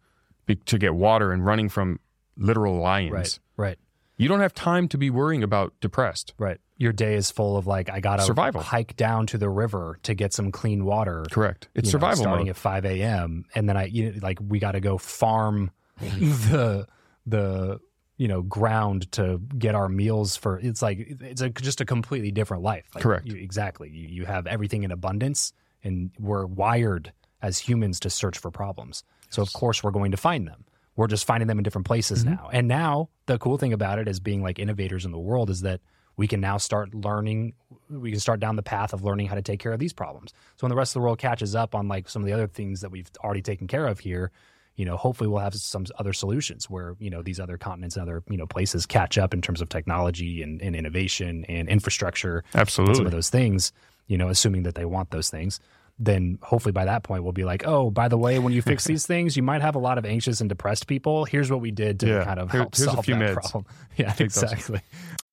be, to get water and running from literal lions, Right, right. you don't have time to be worrying about depressed. Right. Your day is full of like, I got to Survival. hike down to the river to get some clean water. Correct. It's you know, survival starting mode. at 5 a.m. and then I you know, like we got to go farm the the you know ground to get our meals for it's like it's a, just a completely different life. Like, Correct. you- exactly. You, you have everything in abundance, and we're wired as humans to search for problems. So of course we're going to find them. We're just finding them in different places Mm-hmm. now. And now the cool thing about it as being like innovators in the world is that we can now start learning we can start down the path of learning how to take care of these problems. So when the rest of the world catches up on like some of the other things that we've already taken care of here, you know, hopefully we'll have some other solutions where, you know, these other continents and other, you know, places catch up in terms of technology and, and innovation and infrastructure and some of those things, you know, assuming that they want those things. Then hopefully by that point we'll be like, oh, by the way, when you fix these things, you might have a lot of anxious and depressed people. Here's what we did to Yeah. kind of Here- help here's solve that meds. problem. Yeah, Take those. exactly.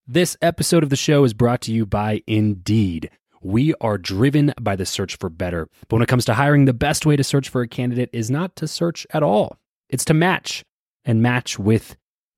This episode of the show is brought to you by Indeed. We are driven by the search for better. But when it comes to hiring, the best way to search for a candidate is not to search at all, it's to match and match with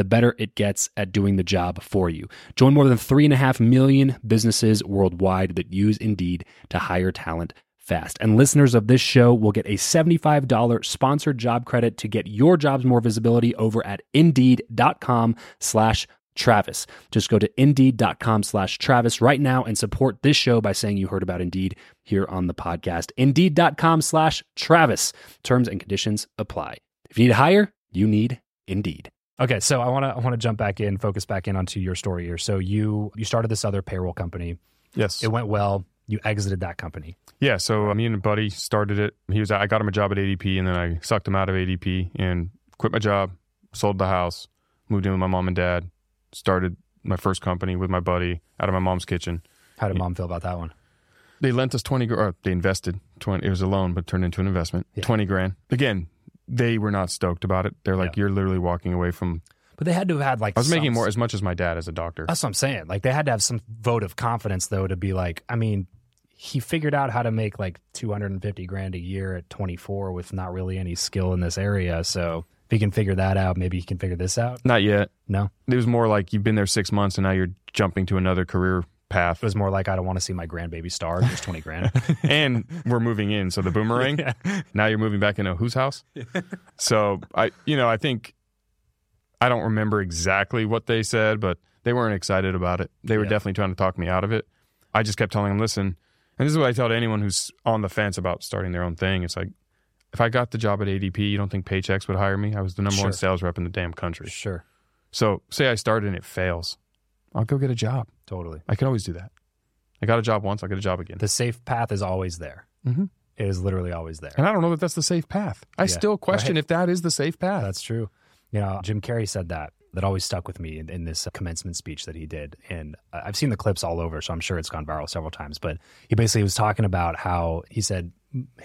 the better it gets at doing the job for you. Join more than three and a half million businesses worldwide that use Indeed to hire talent fast. And listeners of this show will get a $75 sponsored job credit to get your jobs more visibility over at indeed.com slash Travis. Just go to indeed.com slash Travis right now and support this show by saying you heard about Indeed here on the podcast. Indeed.com slash Travis. Terms and conditions apply. If you need to hire, you need Indeed. Okay, so I want to I want to jump back in, focus back in onto your story here. So you you started this other payroll company. Yes. It went well. You exited that company. Yeah, so uh, me and a buddy started it. He was I got him a job at ADP, and then I sucked him out of ADP and quit my job, sold the house, moved in with my mom and dad, started my first company with my buddy out of my mom's kitchen. How did mom feel about that one? They lent us twenty, or they invested twenty. It was a loan, but turned into an investment. Yeah. Twenty grand. Again, they were not stoked about it. They're like, Yeah. you're literally walking away from. But they had to have had like I was making some- more as much as my dad as a doctor. That's what I'm saying. Like they had to have some vote of confidence though to be like, I mean, he figured out how to make like 250 grand a year at 24 with not really any skill in this area. So if he can figure that out, maybe he can figure this out. Not yet. No, It was more like you've been there six months and now you're jumping to another career path. it was more like I don't want to see my grandbaby star. There's 20 grand. and we're moving in. So the boomerang. Now you're moving back into whose house? so I, you know, I think I don't remember exactly what they said, but they weren't excited about it. They were Yeah. definitely trying to talk me out of it. I just kept telling them, listen, and this is what I tell to anyone who's on the fence about starting their own thing. It's like, if I got the job at ADP, you don't think Paychex would hire me? I was the number one sales rep in the damn country. sure, So say I started and it fails, I'll go get a job. Totally. I can always do that. I got a job once, I'll get a job again. The safe path is always there. Mhm. It is literally always there. And I don't know that that's the safe path. I Yeah, still question right. if that is the safe path. That's true. You know, Jim Carrey said that. That always stuck with me in, in this commencement speech that he did. And I've seen the clips all over, so I'm sure it's gone viral several times. But he basically was talking about how he said,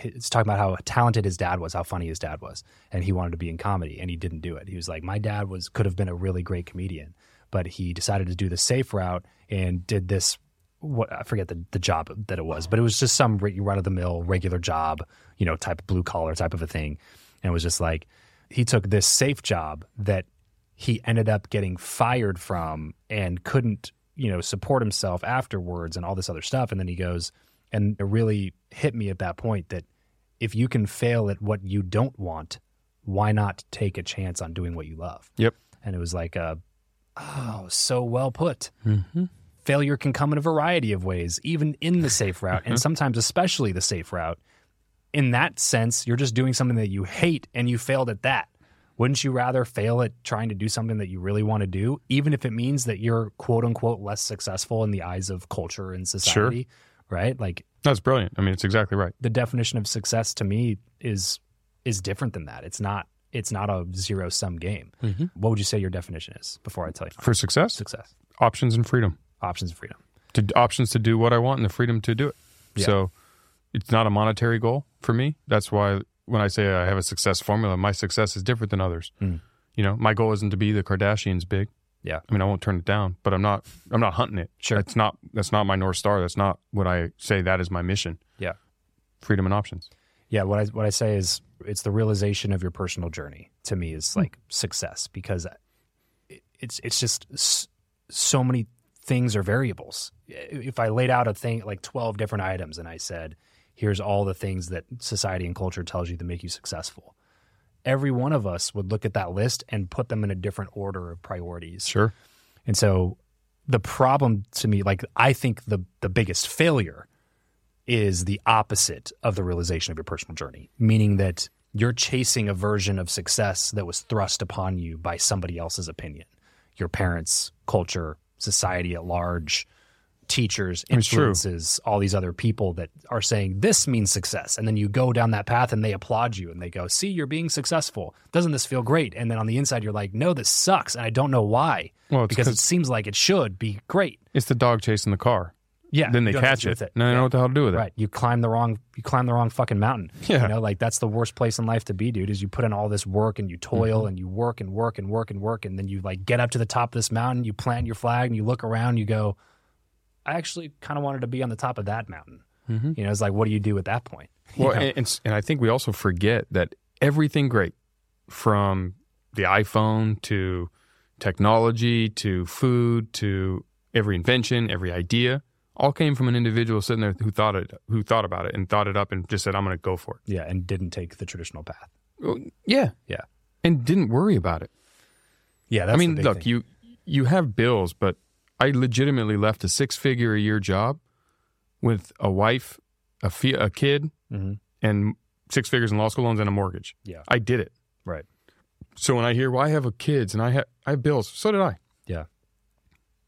it's talking about how talented his dad was, how funny his dad was. And he wanted to be in comedy and he didn't do it. He was like, my dad was could have been a really great comedian, but he decided to do the safe route and did this what I forget the, the job that it was, but it was just some run of the mill regular job, you know, type of blue collar type of a thing. And it was just like he took this safe job that he ended up getting fired from and couldn't, you know, support himself afterwards and all this other stuff. And then he goes, and it really hit me at that point that if you can fail at what you don't want, why not take a chance on doing what you love? Yep. And it was like, a, oh, so well put Mm-hmm. failure can come in a variety of ways, even in the safe route, and sometimes especially the safe route. In that sense, you're just doing something that you hate and you failed at that. Wouldn't you rather fail at trying to do something that you really want to do, even if it means that you're quote unquote less successful in the eyes of culture and society? Sure. Right? Like That's brilliant. I mean, it's exactly right. the definition of success to me is is different than that. It's not it's not a zero sum game. Mhm. What would you say your definition is before I tell you For success, success? options and freedom. Options and freedom. To options to do what I want and the freedom to do it. Yeah. So it's not a monetary goal for me. That's why when I say I have a success formula, my success is different than others. Mm. You know, my goal isn't to be the Kardashians big. Yeah. I mean, I won't turn it down, but I'm not I'm not hunting it. Sure. That's not that's not my north star. That's not what I say that is my mission. Yeah. Freedom and options. Yeah, what I what I say is it's the realization of your personal journey. To me, Hmm. is like success because it's it's just so many things are variables. If I laid out a thing like twelve different items and I said, "Here's all the things that society and culture tells you to make you successful," every one of us would look at that list and put them in a different order of priorities. Sure. And so the problem to me, like I think the the biggest failure is the opposite of the realization of your personal journey, meaning that you're chasing a version of success that was thrust upon you by somebody else's opinion, your parents, culture, society at large, teachers, influences, all these other people that are saying this means success. And then you go down that path and they applaud you and they go, see, you're being successful. Doesn't this feel great? And then on the inside, you're like, no, this sucks. And I don't know why Well, because it seems like it should be great. It's the dog chasing the car. Yeah. then they you don't know what catch it. with Now they Yeah. know what the hell to do with it. Right. You climb the wrong you climb the wrong fucking mountain. Yeah. You know, like that's the worst place in life to be, dude, is you put in all this work and you toil Mm-hmm. and you work and work and work and work and then you like get up to the top of this mountain, you plant your flag and you look around, you go, I actually kind of wanted to be on the top of that mountain. Mhm. You know, it's like, what do you do at that point? Well, and, and and I think we also forget that everything great, from the iPhone to technology to food to every invention, every idea, all came from an individual sitting there who thought it, who thought about it and thought it up and just said, "I'm going to go for it." yeah, and didn't take the traditional path. Well, yeah, Yeah. and didn't worry about it. Yeah, that's I mean, look, thing. you you have bills, but I legitimately left a six figure a year job with a wife, a fee, a kid, Mhm. and six figures in law school loans and a mortgage. Yeah. I did it. Right. So when I hear, "Well, I have a kids and I have I have bills," so did I. Yeah.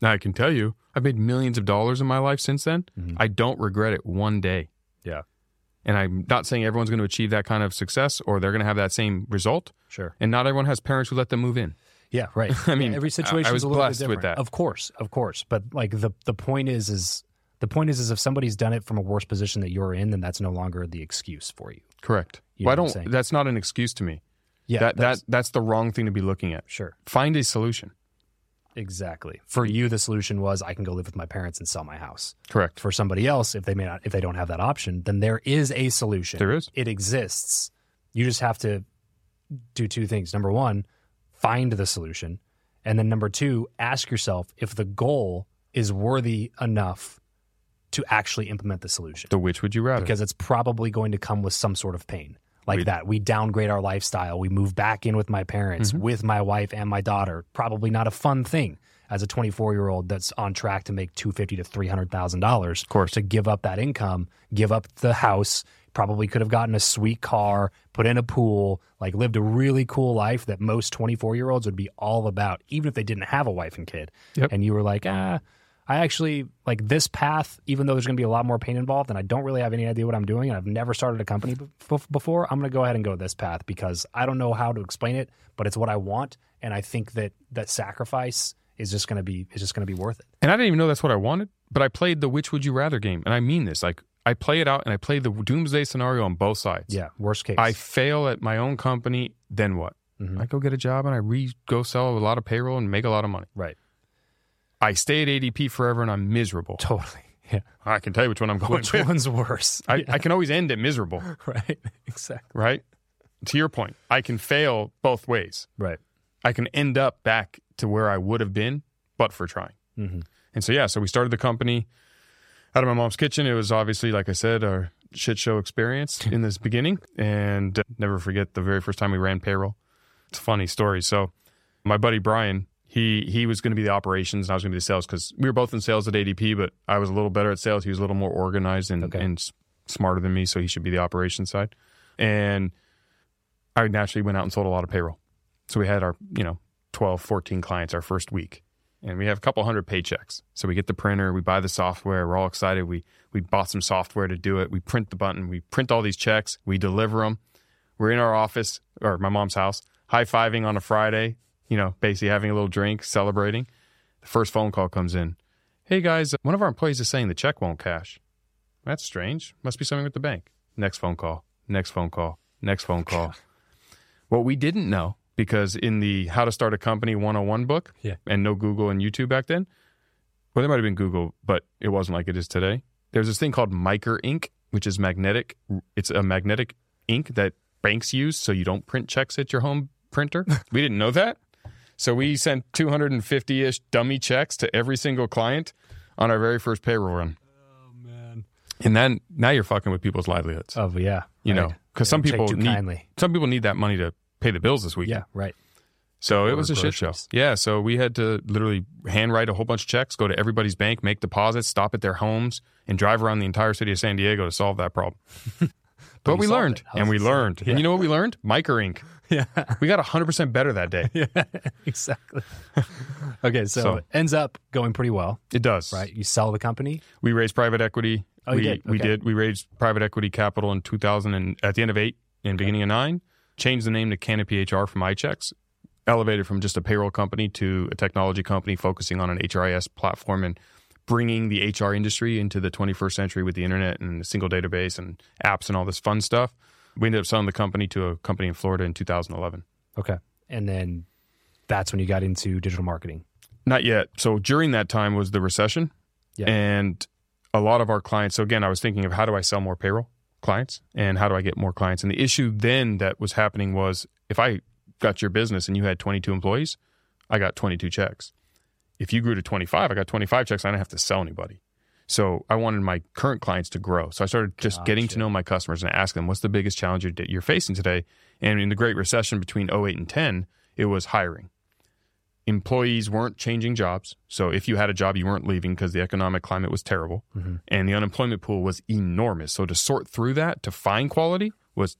Now I can tell you, I've made millions of dollars in my life since then. Mhm. I don't regret it one day. Yeah. And I'm not saying everyone's going to achieve that kind of success or they're going to have that same result. Sure. And not everyone has parents who let them move in. Yeah, right. I mean, every situation I was is a little bit blessed with different. that. Of course, of course. But like the the point is is the point is is if somebody's done it from a worse position that you're in, then that's no longer the excuse for you. Correct. You know what I'm don't. That's not an excuse to me. Yeah, that that's- that that's the wrong thing to be looking at. sure, Find a solution. Exactly. For you, the solution was I can go live with my parents and sell my house. Correct. For somebody else, if they may not, if they don't have that option, then there is a solution. There is. It exists. You just have to do two things. Number one, find the solution, and then number two, ask yourself if the goal is worthy enough to actually implement the solution. The which would you rather? because it's probably going to come with some sort of pain like We- that. We downgrade our lifestyle. We move back in with my parents, Mm-hmm. with my wife and my daughter. Probably not a fun thing as a 24 year old that's on track to make 250 to 300 thousand dollars. Of course. to give up that income, give up the house. Probably could have gotten a sweet car, put in a pool, like lived a really cool life that most 24 year olds would be all about, even if they didn't have a wife and kid. Yep. And you were like, ah, I actually like this path, even though there's going to be a lot more pain involved, and I don't really have any idea what I'm doing, and I've never started a company b- before. I'm going to go ahead and go this path because I don't know how to explain it, but it's what I want, and I think that that sacrifice is just going to be is just going to be worth it. and I didn't even know that's what I wanted, but I played the which would you rather game, and I mean this. Like I play it out, and I play the doomsday scenario on both sides. Yeah, worst case. I fail at my own company, then what? Mhm. I go get a job and I re go sell a lot of payroll and make a lot of money. right, I stay at ADP forever and I'm miserable. totally. Yeah, I can tell you which one I'm going which with. one's worse? I, I can always end it miserable, right, exactly. right? To your point, I can fail both ways. Right. I can end up back to where I would have been, but for trying. Mm-hmm. And so, yeah, so we started the company out of my mom's kitchen. It was obviously, like I said, a shit show experience in this beginning. And uh, never forget the very first time we ran payroll. It's a funny story. So, my buddy Brian, he he was going to be the operations and I was going to be the sales because we were both in sales at ADP, but I was a little better at sales. He was a little more organized and, Okay. and smarter than me, so he should be the operations side. And I naturally went out and sold a lot of payroll. So we had our, you know, 12, 14 clients our first week. And we have a couple hundred paychecks. So we get the printer, we buy the software, we're all excited. We we bought some software to do it. We print the button, we print all these checks, we deliver them. We're in our office or my mom's house, high-fiving on a Friday, you know, basically having a little drink, celebrating. The first phone call comes in. Hey guys, one of our employees is saying the check won't cash. That's strange. Must be something with the bank. Next phone call. Next phone call. Next phone call. What we didn't know, because in the How to Start a Company 101 book, Yeah. and no Google and YouTube back then, well, there might have been Google, but it wasn't like it is today. There's this thing called MICR ink, which is magnetic. It's a magnetic ink that banks use so you don't print checks at your home printer. we didn't know that. So we sent 250 ish dummy checks to every single client on our very first payroll run. Oh man. And then now you're fucking with people's livelihoods, Oh yeah. you know, because some people need kindly. some people need that money to pay the bills this week. Yeah. Right. So it was a shit show. Yeah. So we had to literally handwrite a whole bunch of checks, go to everybody's bank, make deposits, stop at their homes, and drive around the entire city of San Diego to solve that problem. but you we learned, and we learned. And you know what we learned? Micro ink. Yeah. We got 100% better that day. yeah. Exactly. okay. So, So- it ends up going pretty well, It does. right? You sell the company. We raised private equity. Oh, we, did? We did. We raised private equity capital in 2000 and at the end of eight and beginning of nine. Changed the name to Canopy HR from iChecks. Elevated from just a payroll company to a technology company focusing on an HRIS platform and bringing the HR industry into the 21st century with the internet and the single database and apps and all this fun stuff. We ended up selling the company to a company in Florida in 2011. Okay. And then that's when you got into digital marketing. Not yet. So during that time was the recession. Yeah. And a lot of our clients. So again, I was thinking of how do I sell more payroll clients and how do I get more clients? And the issue then that was happening was if I got your business and you had 22 employees, I got 22 checks. If you grew to 25, I got 25 checks. I didn't have to sell anybody. So I wanted my current clients to grow. So I started just getting to know my customers and ask them, what's the biggest challenge you're, you're facing today? And in the Great Recession between 08 and 10, it was hiring. Employees weren't changing jobs. So if you had a job, you weren't leaving because the economic climate was terrible. Mm-hmm. And the unemployment pool was enormous. So to sort through that, to find quality was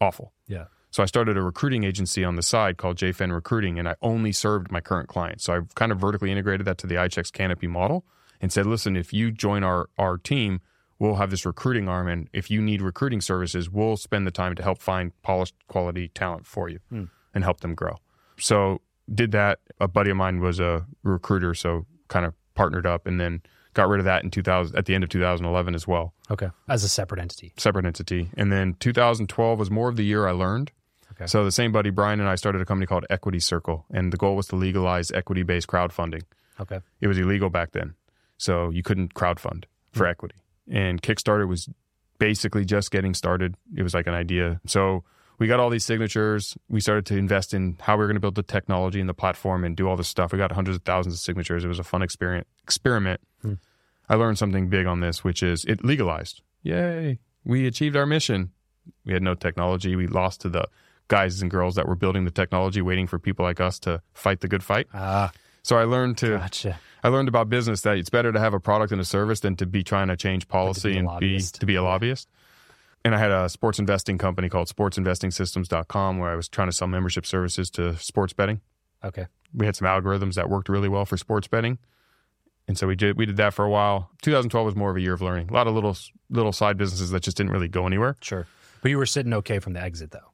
awful. Yeah. So I started a recruiting agency on the side called JFN Recruiting, and I only served my current clients. So I've kind of vertically integrated that to the iChecks Canopy model and said, listen, if you join our, our team, we'll have this recruiting arm. And if you need recruiting services, we'll spend the time to help find polished quality talent for you hmm. and help them grow. So did that. A buddy of mine was a recruiter, so kind of partnered up and then got rid of that in 2000 at the end of 2011 as well Okay. As a separate entity. separate entity. And then 2012 was more of the year I learned. Okay. So the same buddy Brian and I started a company called Equity Circle, and the goal was to legalize equity-based crowdfunding. Okay. It was illegal back then, so you couldn't crowdfund for equity. And Kickstarter was basically just getting started. It was like an idea. So we got all these signatures. We started to invest in how we were going to build the technology and the platform and do all this stuff. We got hundreds of thousands of signatures. It was a fun experience experiment. I learned something big on this, which is it legalized. Yay. We achieved our mission. We had no technology. We lost to the guys and girls that were building the technology, waiting for people like us to fight the good fight. Ah, So I learned to gotcha. I learned about business that it's better to have a product and a service than to be trying to change policy a and be to be a lobbyist. And I had a sports investing company called sportsinvestingsystems.com where I was trying to sell membership services to sports betting. Okay. We had some algorithms that worked really well for sports betting. And so we did we did that for a while. 2012 was more of a year of learning. A lot of little little side businesses that just didn't really go anywhere. Sure. But you were sitting okay from the exit, though.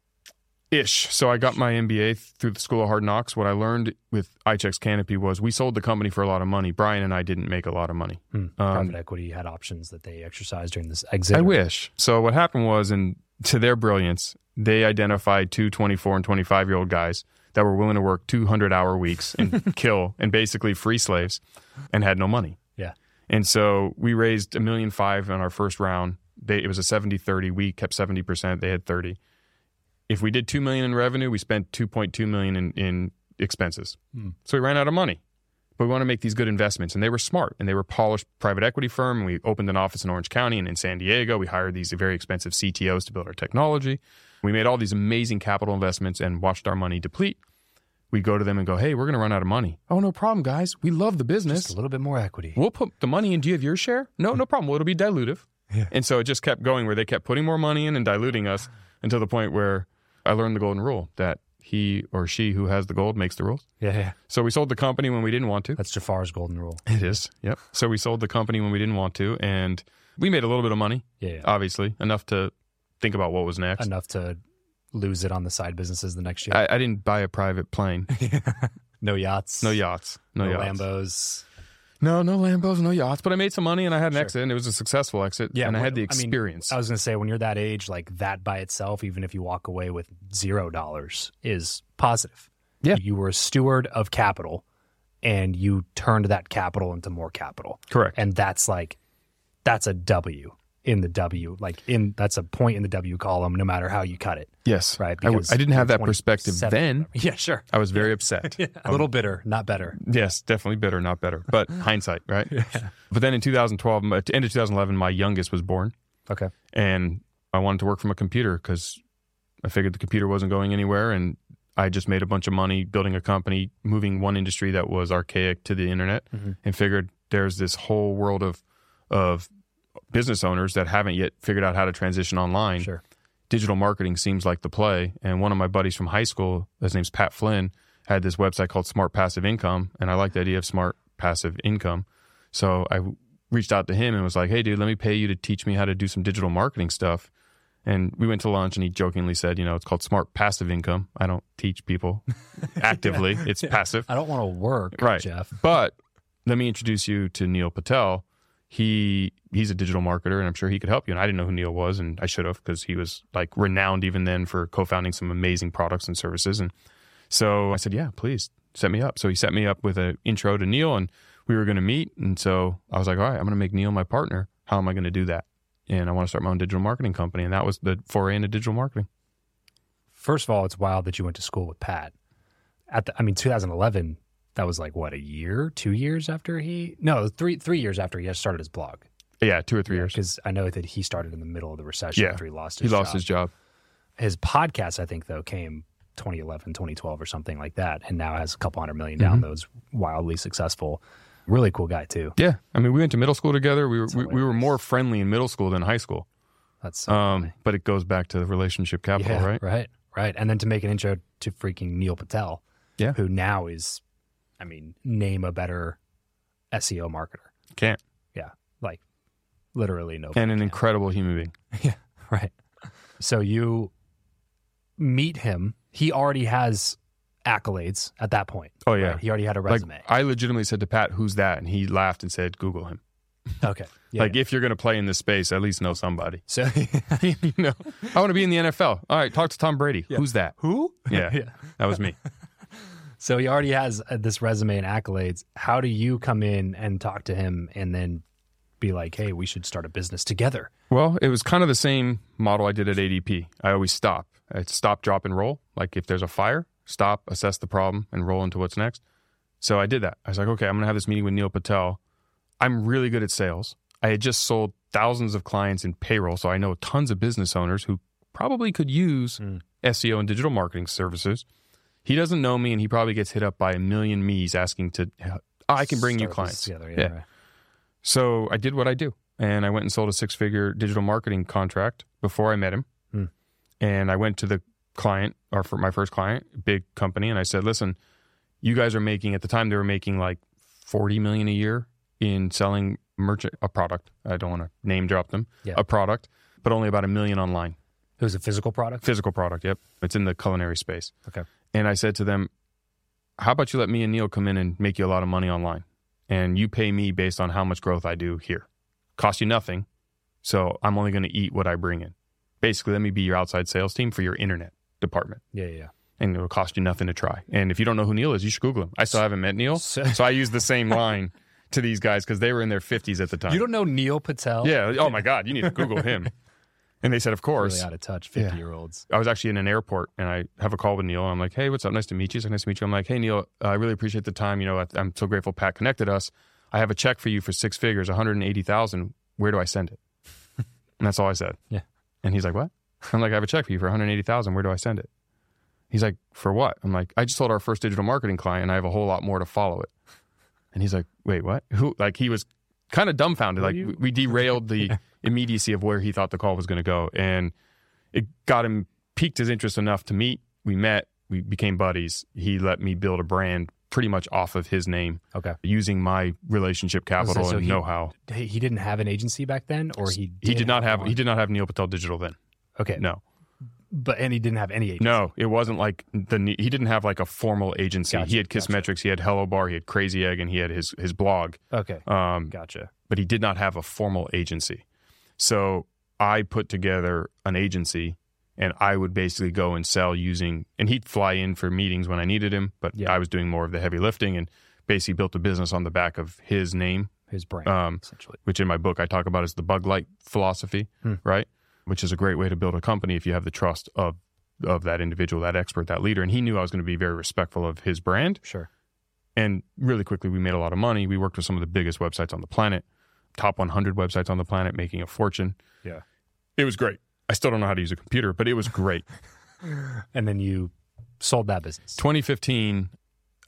Ish. So I got my MBA through the School of Hard Knocks. What I learned with iChecks Canopy was we sold the company for a lot of money. Brian and I didn't make a lot of money. Hmm. Private equity had options that they exercised during this exit. I wish. So what happened was, and to their brilliance, they identified two 24 and 25 year old guys that were willing to work 200 hour weeks and kill and basically free slaves and had no money. Yeah. And so we raised a million five on our first round. They, it was a 70 30. We kept 70%. They had 30. If we did 2 million in revenue, we spent 2.2 million in, in expenses. Hmm. So we ran out of money. But we want to make these good investments. And they were smart and they were polished private equity firm. And we opened an office in Orange County and in San Diego. We hired these very expensive CTOs to build our technology. We made all these amazing capital investments and watched our money deplete. We'd go to them and go, hey, we're going to run out of money. Oh, no problem, guys. We love the business. Just a little bit more equity. We'll put the money in. Do you have your share? No, no problem. Well, it'll be dilutive. Yeah. And so it just kept going where they kept putting more money in and diluting us until the point where I learned the golden rule that he or she who has the gold makes the rules. Yeah, yeah. So we sold the company when we didn't want to. That's Jafar's golden rule. It is. Yep. So we sold the company when we didn't want to. And we made a little bit of money, Yeah, yeah. obviously, enough to think about what was next. Enough to lose it on the side businesses the next year. I, I didn't buy a private plane. no yachts. No yachts. No, No, yachts. Lambos. No, no Lambos, no yachts. But I made some money and I had an Sure. exit and it was a successful exit. Yeah, And I had the I mean, experience. I was going to say, when you're that age, like that by itself, even if you walk away with zero dollars, is positive. Yeah. You were a steward of capital and you turned that capital into more capital. Correct. And that's like, that's a W in the W. Like, in that's a point in the W column, no matter how you cut it. yes. Right. I, w- I didn't have that perspective then. Yeah, sure. I was very upset. A little bitter, not better. Yes, definitely bitter, not better. But hindsight, right? But then in 2012, at the end of 2011, my youngest was born. Okay. and I wanted to work from a computer because I figured the computer wasn't going anywhere, and I just made a bunch of money building a company, moving one industry that was archaic to the internet, Mhm. and figured there's this whole world of of business owners that haven't yet figured out how to transition online. Sure. Digital marketing seems like the play, and one of my buddies from high school, his name's Pat Flynn, had this website called Smart Passive Income, and I like the idea of smart passive income. So I reached out to him and was like, "Hey, dude, let me pay you to teach me how to do some digital marketing stuff." And we went to lunch, and he jokingly said, "You know, it's called smart passive income. I don't teach people actively; it's passive." I don't want to work, Right. Jeff. But let me introduce you to Neil Patel. He he's a digital marketer, and I'm sure he could help you. And I didn't know who Neil was, and I should have because he was like renowned even then for co-founding some amazing products and services. And so I said, yeah, please set me up. So he set me up with an intro to Neil, and we were going to meet. And so I was like, all right, I'm going to make Neil my partner. How am I going to do that? And I want to start my own digital marketing company, and that was the foray into digital marketing. First of all, it's wild that you went to school with Pat. At the, I mean, 2011. That was like what a year, two years after he no three three years after he started his blog. Yeah, two or three years. because I know that he started in the middle of the recession Yeah. after he lost He his lost job. his job. his podcast, I think, though, came 2011, 2012 or something like that, and now has a couple hundred million Mm-hmm. downloads, wildly successful. Really cool guy too. Yeah, I mean, we went to middle school together. We were we, we were more friendly in middle school than high school. That's so Um, but it goes back to the relationship capital, yeah, right? right, right. And then to make an intro to freaking Neil Patel, Yeah. who now is, I mean, name a better SEO marketer. Can't. Yeah, like literally no. And an incredible human being. Yeah, right. So you meet him. He already has accolades at that point. Oh yeah. right? He already had a Like resume. I legitimately said to Pat, "Who's that?" And he laughed and said, "Google him." okay. Yeah, like if you're going to play in this space, at least know somebody. so you know, I want to be in the NFL. All right, talk to Tom Brady. Who's that? who? Yeah, yeah. that was me. So he already has uh, this resume and accolades. How do you come in and talk to him and then be like, "Hey, we should start a business together"? Well, it was kind of the same model I did at ADP. I always stop. I stop, drop, and roll. Like if there's a fire, stop, assess the problem, and roll into what's next. So I did that. I was like, okay, I'm going to have this meeting with Neil Patel. I'm really good at sales. I had just sold thousands of clients in payroll, so I know tons of business owners who probably could use Mm. SEO and digital marketing services. He doesn't know me, and he probably gets hit up by a million me's asking to. "Oh, I can bring you clients. together. Yeah. right. So I did what I do, and I went and sold a six figure digital marketing contract before I met him. Hmm. And I went to the client, or for my first client, big company, and I said, "Listen, you guys are making at the time they were making like forty million a year in selling merchant a product. I don't want to name drop them, Yeah. a product, but only about a million online, It was a physical product. physical product. Yep, it's in the culinary space. Okay. And I said to them, How about you let me and Neil come in and make you a lot of money online? And you pay me based on how much growth I do here. Cost you nothing. So I'm only going to eat what I bring in. Basically, let me be your outside sales team for your internet department. Yeah, yeah. yeah. And it'll cost you nothing to try. And if you don't know who Neil is, you should Google him. I still haven't met Neil. So- So I use the same line to these guys because they were in their 50s at the time. You don't know Neil Patel? yeah. Oh my God. You need to Google him. And they said, Of course. Really out of touch, Yeah. fifty-year-olds. I was actually in an airport and I have a call with Neil. I'm like, hey, what's up? Nice to meet you. He's like, nice to meet you. I'm like, hey, Neil, I really appreciate the time. You know, I, I'm so grateful Pat connected us. I have a check for you for six figures, 180,000. Where do I send it? and that's all I said. Yeah. And he's like, what? I'm like, I have a check for you for 180,000. Where do I send it? He's like, for what? I'm like, I just told our first digital marketing client and I have a whole lot more to follow it. And he's like, wait, what? Who? Like he was kind of dumbfounded. Like you- we derailed the immediacy of where he thought the call was going to go. And it got him piqued his interest enough to meet. We met, we became buddies. He let me build a brand pretty much off of his name Okay. using my relationship capital so and he- know-how. He, didn't have an agency back then, or he He did not have one? he did not have Neil Patel Digital then. Okay, No. But and he didn't have any agency. No, it wasn't like the he didn't have like a formal agency. Gotcha, he had gotcha. Kissmetrics, he had Hello Bar, he had Crazy Egg and he had his his blog. Okay, Um gotcha. but he did not have a formal agency. So I put together an agency and I would basically go and sell using, and he'd fly in for meetings when I needed him, but Yeah. I was doing more of the heavy lifting and basically built a business on the back of his name, His brand, um, essentially. which in my book I talk about as the bug light philosophy, Hmm. right? Which is a great way to build a company if you have the trust of of that individual, that expert, that leader. And he knew I was going to be very respectful of his brand. Sure. And really quickly, we made a lot of money. We worked with some of the biggest websites on the planet, top 100 websites on the planet, making a fortune. Yeah. It was great. I still don't know how to use a computer, but it was great. And then you sold that business. 2015,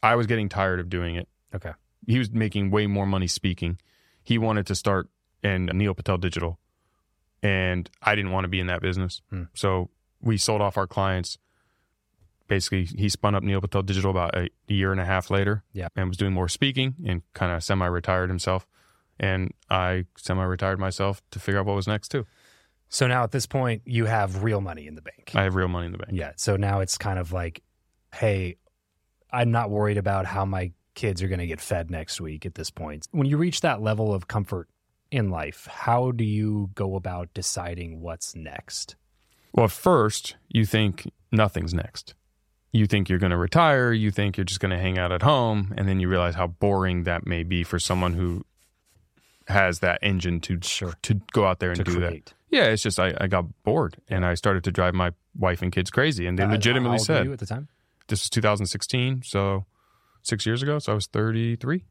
I was getting tired of doing it. Okay. He was making way more money speaking. He wanted to start and Neil Patel Digital, and I didn't want to be in that business. Hmm. So we sold off our clients. Basically, he spun up Neil Patel Digital about a year and a half later, Yeah. and was doing more speaking and kind of semi-retired himself. And I semi-retired myself to figure out what was next too. So now at this point, you have real money in the bank. I have real money in the bank. Yeah. So now it's kind of like, hey, I'm not worried about how my kids are going to get fed next week at this point. When you reach that level of comfort in life, how do you go about deciding what's next? Well, first, you think nothing's next. You think you're going to retire. You think you're just going to hang out at home. And then you realize how boring that may be for someone who has that engine to Sure. to go out there and do that. Yeah, it's just I, I got bored and I started to drive my wife and kids crazy. And they Uh, legitimately said, at the time. this was 2016. So six years ago. So I was 33.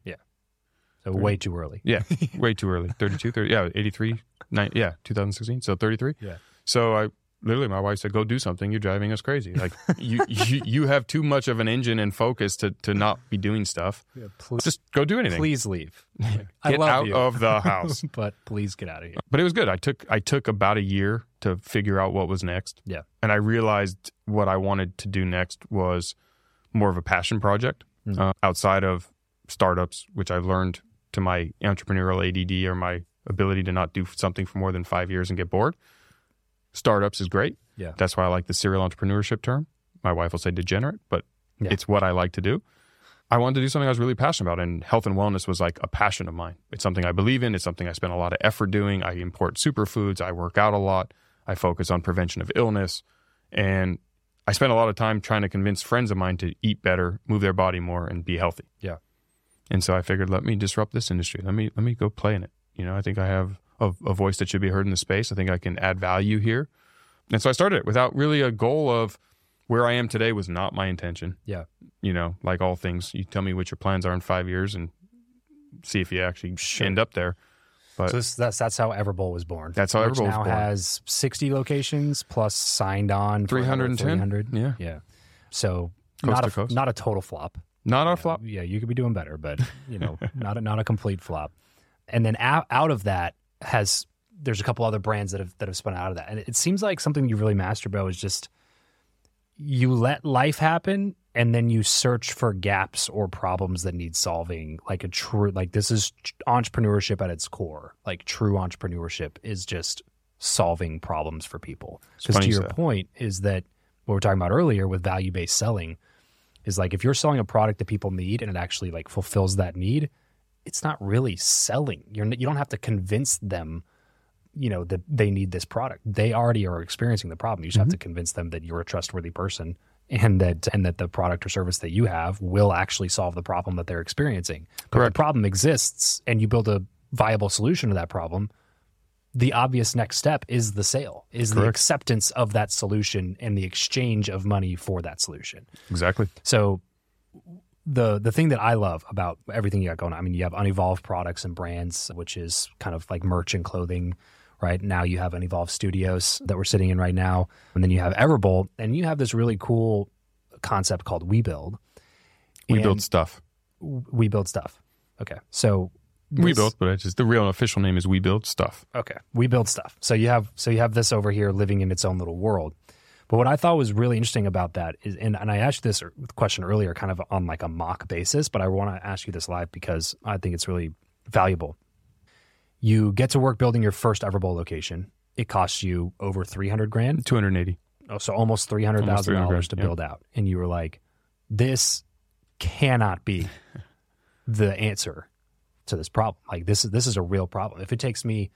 So way too early. Yeah, way too early. 32, 30, yeah, 83, nine, yeah, 2016. So 33. Yeah. So I literally, my wife said, go do something. You're driving us crazy. Like you, you, you have too much of an engine and focus to, to not be doing stuff. please, Just go do anything. please leave. I Get love out you. of the house. but please get out of here. but it was good. I took, I took about a year to figure out what was next. Yeah. And I realized what I wanted to do next was more of a passion project Mhm. uh, outside of startups, which I've learned to my entrepreneurial ADD or my ability to not do something for more than five years and get bored. Startups is great. Yeah. That's why I like the serial entrepreneurship term. My wife will say degenerate, but Yeah. it's what I like to do. I wanted to do something I was really passionate about, and health and wellness was like a passion of mine. It's something I believe in. It's something I spend a lot of effort doing. I import superfoods. I work out a lot. I focus on prevention of illness. And I spent a lot of time trying to convince friends of mine to eat better, move their body more, and be healthy. Yeah. And so I figured, let me disrupt this industry. Let me let me go play in it. You know, I think I have a, a voice that should be heard in the space. I think I can add value here. And so I started it without really a goal of where I am today was not my intention. Yeah. You know, like all things, you tell me what your plans are in five years and see if you actually Sure. end up there. But So this, that's that's how Everbowl was born. That's how Everbowl was now has sixty locations plus signed on 310? 300. Yeah. Yeah. So Coast not a coast. not a total flop. Not a flop. Yeah, you could be doing better, but you know, not a, not a complete flop. And then out, out of that has there's a couple other brands that have that have spun out of that, and it seems like something you really master, bro, is just you let life happen and then you search for gaps or problems that need solving like a true like this is entrepreneurship at its core like true entrepreneurship is just solving problems for people because to your that. point is that what we are talking about earlier with value-based selling is like if you're selling a product that people need and it actually like fulfills that need it's not really selling. You're you don't have to convince them you know that they need this product. They already are experiencing the problem. You just have mm-hmm. to convince them that you're a trustworthy person and that and that the product or service that you have will actually solve the problem that they're experiencing. But Correct. the problem exists and you build a viable solution to that problem the obvious next step is the sale is the acceptance of that solution and the exchange of money for that solution Exactly. so the the thing that I love about everything you got going on, I mean, you have unevolved products and brands, which is kind of like merch and clothing. Right now, you have unevolved studios that we're sitting in right now, and then you have Everbowl, and you have this really cool concept called We Build. We And build stuff. we build stuff. Okay, so We build, but it's just the real official name is We Build Stuff. Okay, we build stuff. So you have so you have this over here living in its own little world. But what I thought was really interesting about that is, and, and I asked this question earlier, kind of on like a mock basis, but I want to ask you this live because I think it's really valuable. You get to work building your first Everbowl location. It costs you over three hundred grand, 280. oh, so almost three hundred thousand $300,000, dollars to yeah. build out, and you were like, "This cannot be the answer to this problem. Like this is this is a real problem. If it takes me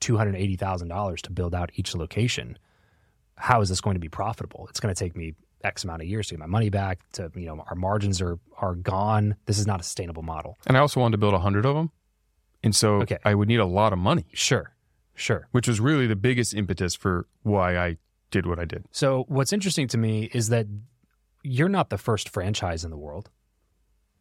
two hundred eighty thousand dollars to build out each location, how is this going to be profitable? It's going to take me X amount of years to get my money back. To you know, our margins are are gone. This is not a sustainable model. And I also wanted to build 100 of them. And so Okay. I would need a lot of money, Sure, sure. which was really the biggest impetus for why I did what I did. So what's interesting to me is that you're not the first franchise in the world.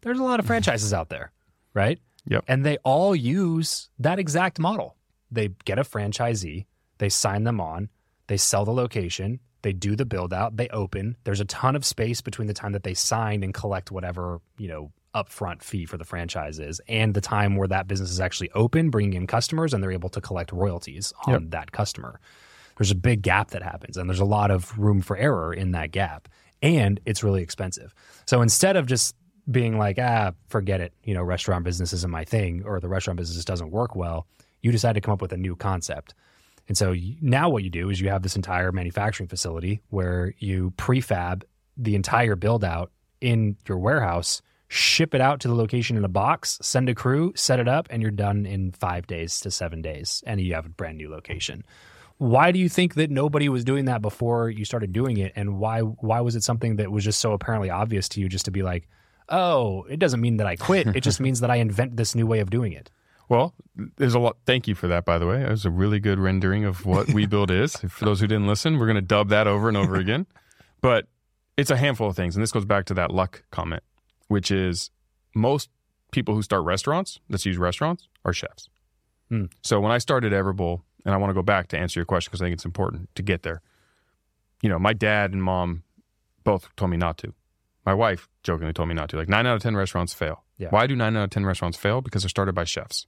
There's a lot of franchises out there, right? Yep. And they all use that exact model. They get a franchisee, they sign them on, they sell the location, they do the build out, they open. There's a ton of space between the time that they sign and collect whatever, you know, upfront fee for the franchise is and the time where that business is actually open, bringing in customers and they're able to collect royalties on Yep. that customer there's a big gap that happens and there's a lot of room for error in that gap and it's really expensive so instead of just being like ah forget it. You know restaurant business isn't my thing or the restaurant business doesn't work well you decide to come up with a new concept. And so now what you do is you have this entire manufacturing facility where you prefab the entire build out in your warehouse ship it out to the location in a box, send a crew, set it up, and you're done in five days to seven days, and you have a brand new location. Why do you think that nobody was doing that before you started doing it, and why why was it something that was just so apparently obvious to you, just to be like, oh, it doesn't mean that I quit. It just means that I invent this new way of doing it. Well, there's a lot. Thank you for that, by the way. That was a really good rendering of what WeBuild is. For those who didn't listen, we're going to dub that over and over again. But it's a handful of things. And this goes back to that luck comment, which is most people who start restaurants, let's use restaurants, are chefs. Hmm. So when I started Everbowl, and I want to go back to answer your question because I think it's important to get there. You know, my dad and mom both told me not to. My wife jokingly told me not to. Like nine out of 10 restaurants fail. Yeah. Why do nine out of 10 restaurants fail? Because they're started by chefs.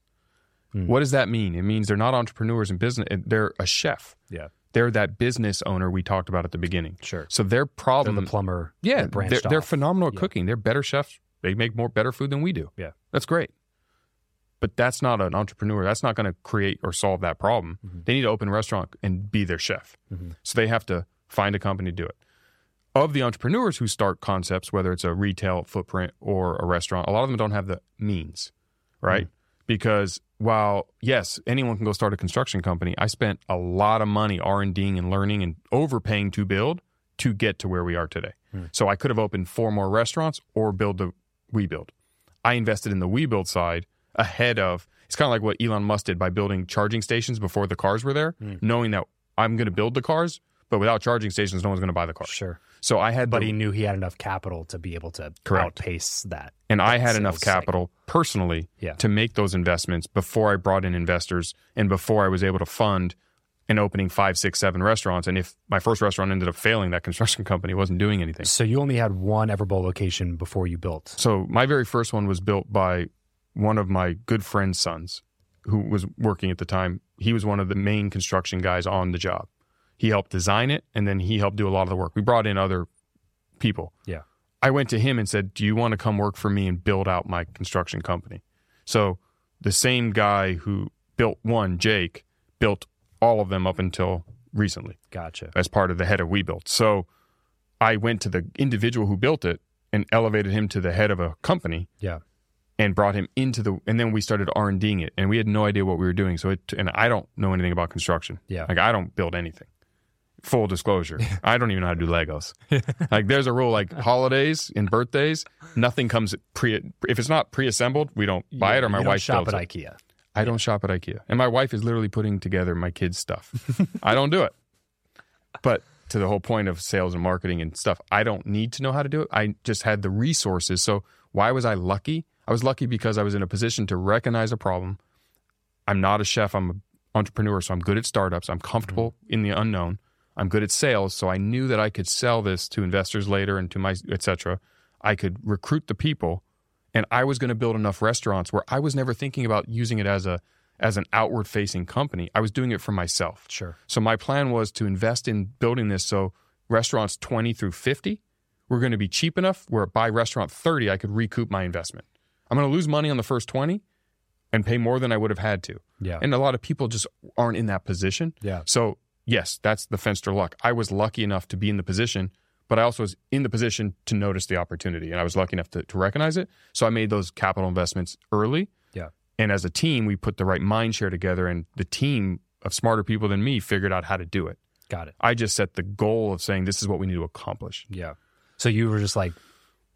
Hmm. What does that mean? It means they're not entrepreneurs in business. They're a chef. Yeah, They're that business owner we talked about at the beginning. sure. So their They're problem, the plumber. yeah, they're, they're phenomenal at Yeah. cooking. They're better chefs. They make more better food than we do. Yeah. that's great. But that's not an entrepreneur. That's not going to create or solve that problem. Mhm. They need to open a restaurant and be their chef. Mhm. So they have to find a company to do it. Of the entrepreneurs who start concepts, whether it's a retail footprint or a restaurant, a lot of them don't have the means, right? Because while yes, anyone can go start a construction company, I spent a lot of money R and Ding and learning and overpaying to build to get to where we are today. Hmm. So I could have opened four more restaurants or build the WeBuild. I invested in the WeBuild side ahead of. It's kind of like what Elon Musk did by building charging stations before the cars were there, Hmm. knowing that I'm going to build the cars, but without charging stations, no one's going to buy the cars. Sure. So I had, But the, he knew he had enough capital to be able to Correct. outpace that. and I had enough capital personally Yeah. to make those investments before I brought in investors and before I was able to fund an opening five, six, seven restaurants. And if my first restaurant ended up failing, that construction company wasn't doing anything. So you only had one Everbowl location before you built. So my very first one was built by one of my good friend's sons who was working at the time. He was one of the main construction guys on the job. He helped design it and then he helped do a lot of the work. We brought in other people. Yeah. I went to him and said, "Do you want to come work for me and build out my construction company?" So the same guy who built one, Jake, built all of them up until recently Gotcha. as part of the head of We Build. So I went to the individual who built it and elevated him to the head of a company Yeah. and brought him into the and then we started R&Ding it and we had no idea what we were doing. So it and I don't know anything about construction. Yeah. Like I don't build anything. Full disclosure. I don't even know how to do Legos. like there's a rule like holidays and birthdays, nothing comes pre if it's not pre-assembled, we don't buy it or my wife shop at it. IKEA. I don't shop at IKEA. And my wife is literally putting together my kids' stuff. I don't do it. But to the whole point of sales and marketing and stuff, I don't need to know how to do it. I just had the resources. So why was I lucky? I was lucky because I was in a position to recognize a problem. I'm not a chef, I'm an entrepreneur, so I'm good at startups. I'm comfortable mm-hmm. in the unknown. I'm good at sales, so I knew that I could sell this to investors later and to my etc. I could recruit the people and I was going to build enough restaurants where I was never thinking about using it as a as an outward facing company. I was doing it for myself. Sure. So my plan was to invest in building this so restaurants 20 through 50 were going to be cheap enough where by restaurant 30 I could recoup my investment. I'm going to lose money on the first 20 and pay more than I would have had to. Yeah. And a lot of people just aren't in that position. yeah. So, yes, that's the Fenster luck. I was lucky enough to be in the position, but I also was in the position to notice the opportunity and I was lucky enough to, to recognize it. So I made those capital investments early. Yeah. And as a team, we put the right mind share together and the team of smarter people than me figured out how to do it. Got it. I just set the goal of saying this is what we need to accomplish. Yeah. So you were just like,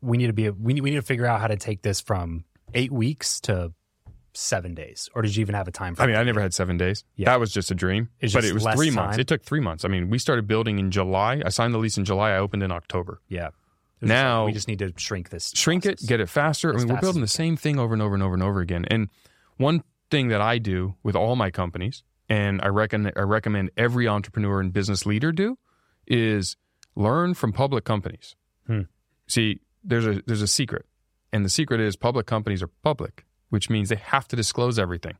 we need to be, we need, we need to figure out how to take this from eight weeks to seven days, or did you even have a time frame? I mean, I never had seven days. Yeah. That was just a dream. But it was three months. It took three months. I mean, we started building in July. I signed the lease in July. I opened in October. yeah. It was just like, Now- we just need to shrink this. shrink it, get it faster. I As mean, we're building the same thing over and over and over and over again. And one thing that I do with all my companies, and I reckon I recommend every entrepreneur and business leader do, is learn from public companies. Hmm. See, there's a there's a secret, and the secret is public companies are public, which means they have to disclose everything.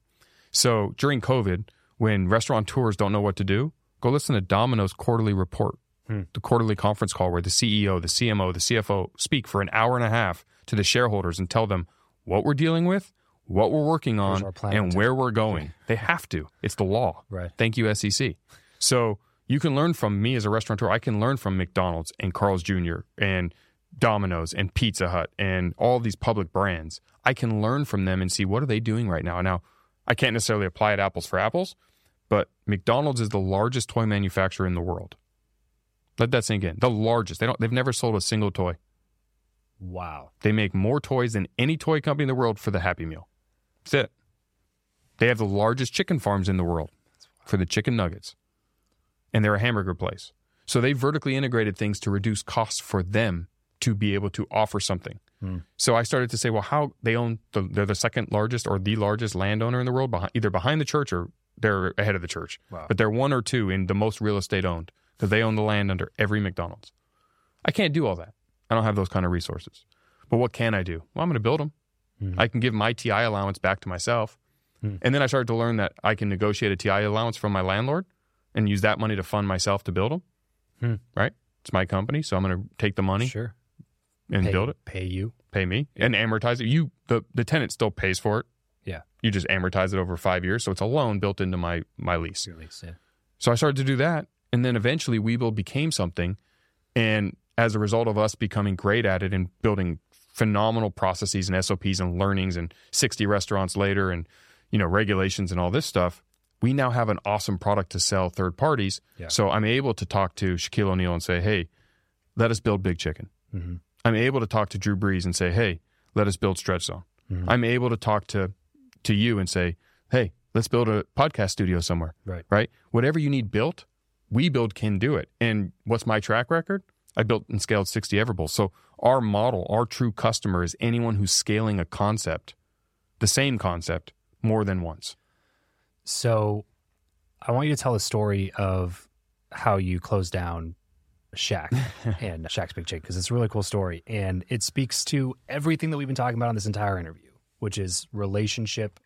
So during COVID, when restaurateurs don't know what to do, go listen to Domino's quarterly report, Hmm. the quarterly conference call where the CEO, the CMO, the CFO speak for an hour and a half to the shareholders and tell them what we're dealing with, what we're working on, and where we're going. They have to. It's the law. Right. Thank you, SEC. So you can learn from me as a restaurateur. I can learn from McDonald's and Carl's Jr. and Domino's and Pizza Hut and all these public brands. I can learn from them and see what are they doing right now. Now, I can't necessarily apply it apples for apples, but McDonald's is the largest toy manufacturer in the world. Let that sink in. The largest. They don't they've never sold a single toy. Wow. They make more toys than any toy company in the world for the Happy Meal. That's it. They have the largest chicken farms in the world for the chicken nuggets. And they're a hamburger place. So they vertically integrated things to reduce costs for them to be able to offer something. Hmm. So I started to say, well, how they own the, they're the second largest or the largest landowner in the world, behind, either behind the church or they're ahead of the church. Wow. But they're one or two in the most real estate owned because they own the land under every McDonald's. I can't do all that. I don't have those kind of resources. But what can I do? Well, I'm going to build them. Hmm. I can give my TI allowance back to myself. Hmm. And then I started to learn that I can negotiate a TI allowance from my landlord and use that money to fund myself to build them. Right? It's my company, so I'm going to take the money Sure. And pay, build it, Pay you. pay me, and amortize it. You the the tenant still pays for it. Yeah. You just amortize it over 5 years, so it's a loan built into my my lease. Release, yeah. So I started to do that. And then eventually Webuild became something. And as a result of us becoming great at it and building phenomenal processes and SOPs and learnings and 60 restaurants later and, you know, regulations and all this stuff, we now have an awesome product to sell third parties. Yeah. So I'm able to talk to Shaquille O'Neal and say, hey, let us build Big Chicken. Mhm. I'm able to talk to Drew Brees and say, hey, let us build Stretch Zone. Mhm. I'm able to talk to to you and say, hey, let's build a podcast studio somewhere Right. right? Whatever you need built, we build can do it. And what's my track record? I built and scaled 60 Everbowls. So our model, our true customer is anyone who's scaling a concept, the same concept, more than once. So I want you to tell a story of how you closed down Shaq and Shaq's Big Chick because it's a really cool story. And it speaks to everything that we've been talking about on this entire interview, which is relationship.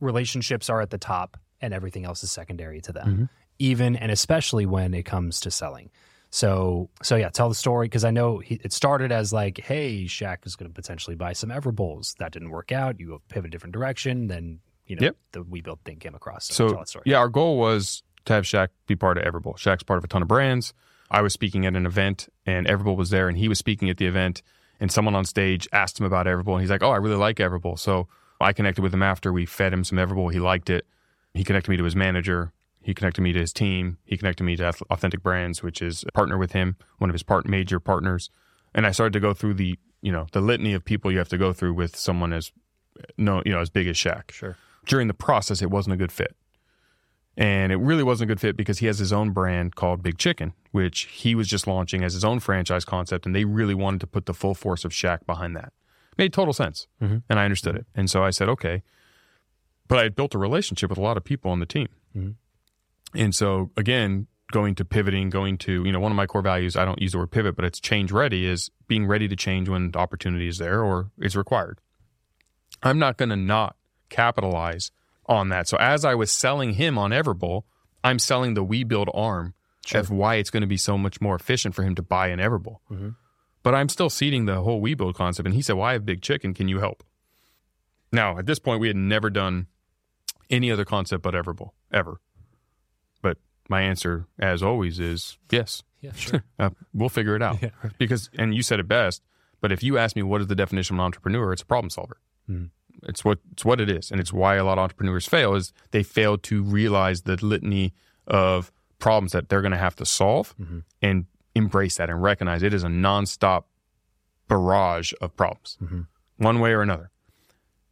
Relationships are at the top and everything else is secondary to them, Mhm. even and especially when it comes to selling. So, so yeah, tell the story because I know he, it started as like, hey, Shaq is going to potentially buy some Everbowls. That didn't work out. You pivot a different direction. Then, you know, Yep. the We Build thing came across. So, So tell that story. yeah, our goal was to have Shaq be part of Everbowl. Shaq's part of a ton of brands. I was speaking at an event and Everbowl was there and he was speaking at the event and someone on stage asked him about Everbowl and he's like, "Oh, I really like Everbowl." So I connected with him after we fed him some Everbowl. He liked it. He connected me to his manager. He connected me to his team. He connected me to Authentic Brands, which is a partner with him, one of his part major partners. And I started to go through the, you know, the litany of people you have to go through with someone as no, you know, as big as Shaq Sure. during the process, it wasn't a good fit. And it really wasn't a good fit because he has his own brand called Big Chicken, which he was just launching as his own franchise concept. And they really wanted to put the full force of Shaq behind that. Made total sense. Mhm. And I understood it. And so I said, okay. But I had built a relationship with a lot of people on the team. Mhm. And so, again, going to pivoting, going to, you know, one of my core values, I don't use the word pivot, but it's change ready, is being ready to change when the opportunity is there or is required. I'm not going to not capitalize on that. So as I was selling him on Everbowl, I'm selling the We Build arm of why it's going to be so much more efficient for him to buy an Everbowl. Mhm. But I'm still seeding the whole We Build concept. And he said, Well, I have big chicken. Can you help? Now, at this point, we had never done any other concept but Everbowl, ever. But my answer, as always, is yes. Yeah, sure. Uh, we'll figure it out. Yeah. Because, and you said it best, but if you ask me what is the definition of an entrepreneur, it's a problem solver. Hmm. It's what it's what it is, and it's why a lot of entrepreneurs fail. Is they fail to realize the litany of problems that they're going to have to solve, Mhm. and embrace that and recognize it is a nonstop barrage of problems, Mhm. one way or another.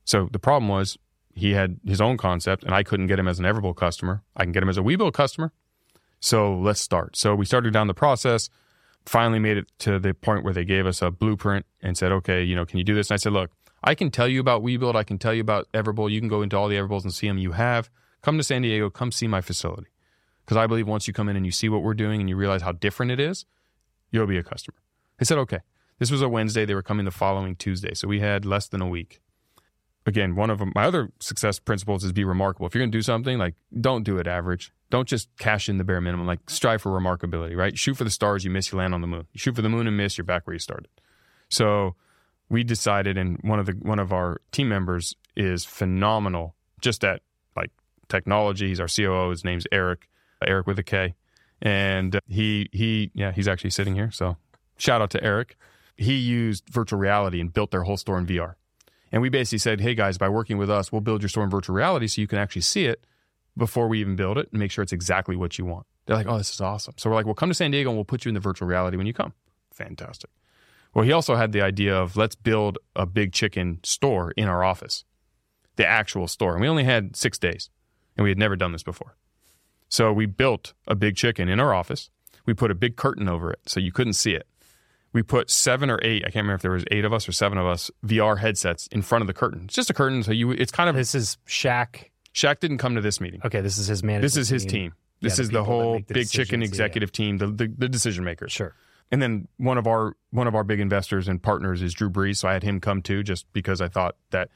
So the problem was he had his own concept, and I couldn't get him as an Everbowl customer. I can get him as a Webuild customer. So let's start. So we started down the process. Finally, made it to the point where they gave us a blueprint and said, "Okay, you know, can you do this?" And I said, "Look, I can tell you about Webuild. I can tell you about Everbowl. You can go into all the Everbowls and see them you have. Come to San Diego. Come see my facility, because I believe once you come in and you see what we're doing and you realize how different it is, you'll be a customer." They said, "Okay." This was a Wednesday. They were coming the following Tuesday, so we had less than a week. Again, one of my other success principles is be remarkable. If you're going to do something, like don't do it average. Don't just cash in the bare minimum. Like strive for remarkability, right? Shoot for the stars, you miss, you land on the moon. You shoot for the moon and miss, you're back where you started. So we decided, and one of the one of our team members is phenomenal, just at like technology. He's our COO. His name's Eric, Eric with a K, and he he yeah he's actually sitting here. So shout out to Eric. he used virtual reality and built their whole store in VR. And we basically said, hey guys, by working with us, we'll build your store in virtual reality so you can actually see it before we even build it and make sure it's exactly what you want. They're like, oh, this is awesome. So we're like, well, come to San Diego and we'll put you in the virtual reality when you come. Fantastic. Well, he also had the idea of let's build a big chicken store in our office, the actual store. And we only had six days and we had never done this before. So we built a big chicken in our office. We put a big curtain over it so you couldn't see it. We put seven or eight, I can't remember if there was eight of us or seven of us, VR headsets in front of the curtain. It's just a curtain. So you, it's kind of, This is Shaq. Shaq didn't come to this meeting. Okay, this is his management. This is his team. Yeah, This the is the people that whole make the big chicken decisions, yeah, yeah. executive team, the, the, the decision makers. Sure. And then one of our one of our big investors and partners is Drew Brees, so I had him come too, just because I thought that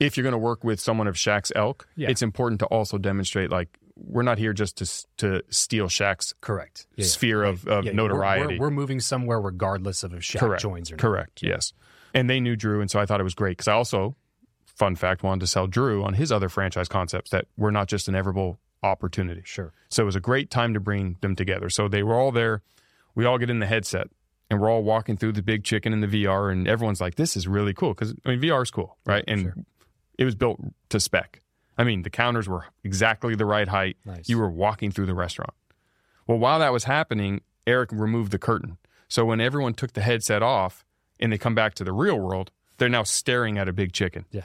if you're going to work with someone of Shaq's elk, Yeah. it's important to also demonstrate like we're not here just to to steal Shaq's Correct. Yeah, yeah. sphere of, of Yeah, we're- notoriety. We're, we're moving somewhere regardless of if Shaq Correct. joins or not. Correct. Yes. And they knew Drew, and so I thought it was great because I also, fun fact, wanted to sell Drew on his other franchise concepts that were not just an Everbowl opportunity. Sure. So it was a great time to bring them together. So they were all there. We all get in the headset and we're all walking through the big chicken in the VR, and everyone's like, "This is really cool." Because I mean, VR is cool, right? and sure. it was built to spec. I mean, the counters were exactly the right height. Nice. You were walking through the restaurant. Well, while that was happening, Eric removed the curtain. So when everyone took the headset off and they come back to the real world, they're now staring at a big chicken. Yeah.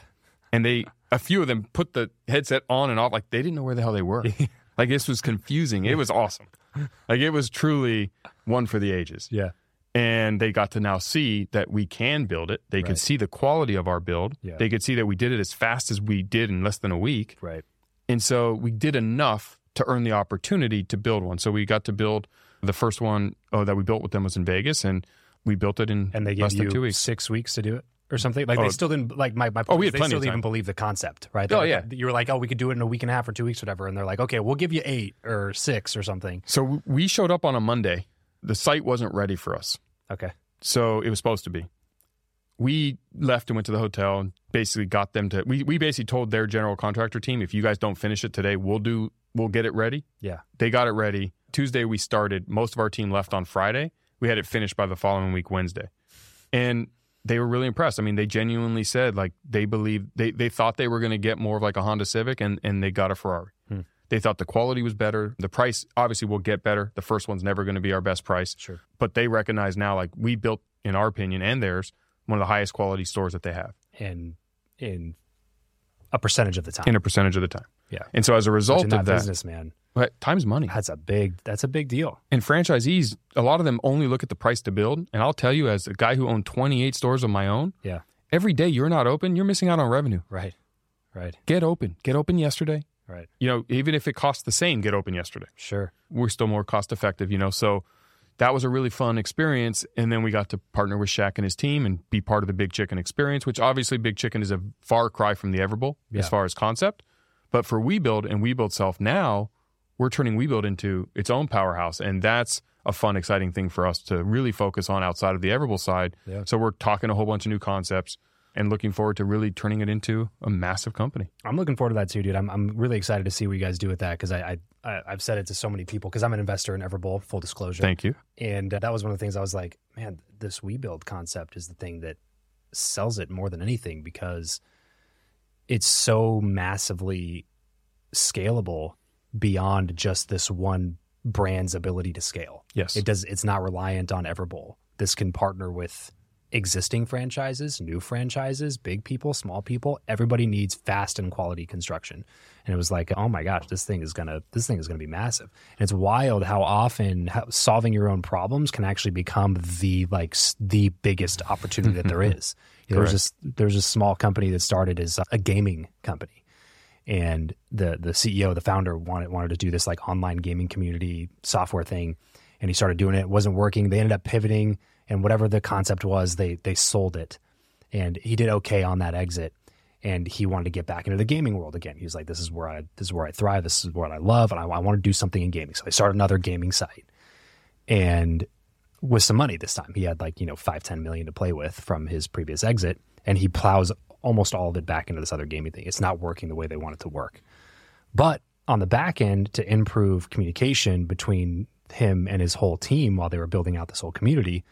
And they, a few of them put the headset on and off like they didn't know where the hell they were. like this was confusing. It was awesome. Like it was truly one for the ages. Yeah. And they got to now see that we can build it. They Right. could see the quality of our build. Yeah. They could see that we did it as fast as we did in less than a week. Right. And so we did enough to earn the opportunity to build one. So we got to build the first one oh, that we built with them was in Vegas, and we built it in And they gave less you than two weeks. six weeks to do it or something. Like Oh. they still didn't like my my. Oh, we had they plenty still of didn't even believe the concept, right? Oh, They're yeah. you were like, oh, we could do it in a week and a half or two weeks, whatever. And they're like, okay, we'll give you eight or six or something. So we showed up on a Monday. The site wasn't ready for us. Okay. So it was supposed to be. We left and went to the hotel and basically got them to. We, we basically told their general contractor team, if you guys don't finish it today, we'll do. We'll get it ready. Yeah. They got it ready. Tuesday we started. Most of our team left on Friday. We had it finished by the following week, Wednesday. And they were really impressed. I mean, they genuinely said like they believed they, they thought they were going to get more of like a Honda Civic and, and they got a Ferrari. Hmm. They thought the quality was better. The price obviously will get better. The first one's never going to be our best price. Sure. But they recognize now like we built, in our opinion and theirs, one of the highest quality stores that they have And in a percentage of the time. in a percentage of the time. Yeah. And so as a result of that, business, man, but time's money. that's a big that's a big deal. And franchisees, a lot of them only look at the price to build. And I'll tell you, as a guy who owned 28 stores of my own, Yeah. every day you're not open, you're missing out on revenue. Right. Right. Get open. Get open yesterday. Right. You know, even if it costs the same, get open yesterday. Sure. We're still more cost effective, you know. So that was a really fun experience. And then we got to partner with Shaq and his team and be part of the Big Chicken experience, which obviously Big Chicken is a far cry from the Everbowl Yeah. as far as concept. But for WeBuild and WeBuild Self now, we're turning WeBuild into its own powerhouse. And that's a fun, exciting thing for us to really focus on outside of the Everbowl side. Yeah. So we're talking a whole bunch of new concepts and looking forward to really turning it into a massive company. I'm looking forward to that too, dude. I'm I'm really excited to see what you guys do with that because I, I I I've said it to so many people because I'm an investor in Everbowl. Full disclosure. Thank you. And uh, that was one of the things I was like, man, this WeBuild concept is the thing that sells it more than anything because it's so massively scalable beyond just this one brand's ability to scale. Yes. It does it's not reliant on Everbowl. This can partner with existing franchises, new franchises, big people, small people. Everybody needs fast and quality construction. And it was like, oh my gosh, this thing is gonna this thing is gonna be massive. And it's wild how often how, solving your own problems can actually become the like the biggest opportunity that there is. There's this there's a small company that started as a gaming company and the the CEO, the founder wanted wanted to do this like online gaming community software thing, and he started doing it. It wasn't working. They ended up pivoting, and whatever the concept was, they they sold it, and he did okay on that exit. And he wanted to get back into the gaming world again. He was like, "This is where I this is where I thrive. This is what I love, and I, I want to do something in gaming." So they started another gaming site, and with some money this time, he had like you know five ten million to play with from his previous exit, and he plows almost all of it back into this other gaming thing. It's not working the way they want it to work. But on the back end, to improve communication between him and his whole team while they were building out this whole community,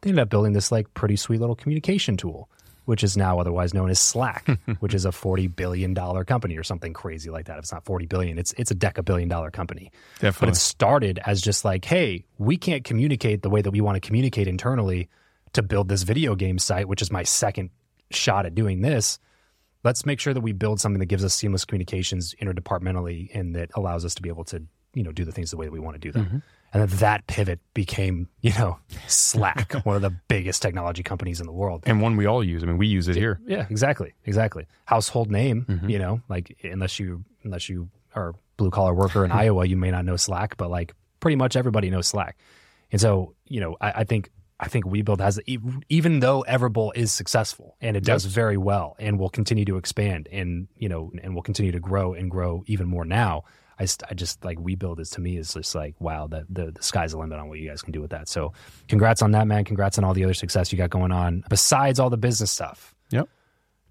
they ended up building this like pretty sweet little communication tool, which is now otherwise known as Slack, which is a forty billion dollar company or something crazy like that. If it's not forty billion, it's it's a deca billion dollar company. But it started as just like, hey, we can't communicate the way that we want to communicate internally to build this video game site, which is my second shot at doing this. Let's make sure that we build something that gives us seamless communications interdepartmentally and that allows us to be able to, you know, do the things the way that we want to do them. And then that pivot became, you know, Slack, one of the biggest technology companies in the world. and one we all use. I mean, we use it here. Yeah, exactly, exactly. Household name, Mm-hmm. you know, like unless you unless you are blue collar worker in Iowa, you may not know Slack, but like pretty much everybody knows Slack. And so, you know, I, I think I think WeBuild has even though Everbowl is successful and it does Yes. very well and will continue to expand and you know and will continue to grow and grow even more now. I, st- I just like WeBuild is to me is just like wow that the the sky's the limit on what you guys can do with that. So congrats on that man. Congrats on all the other success you got going on besides all the business stuff Yep.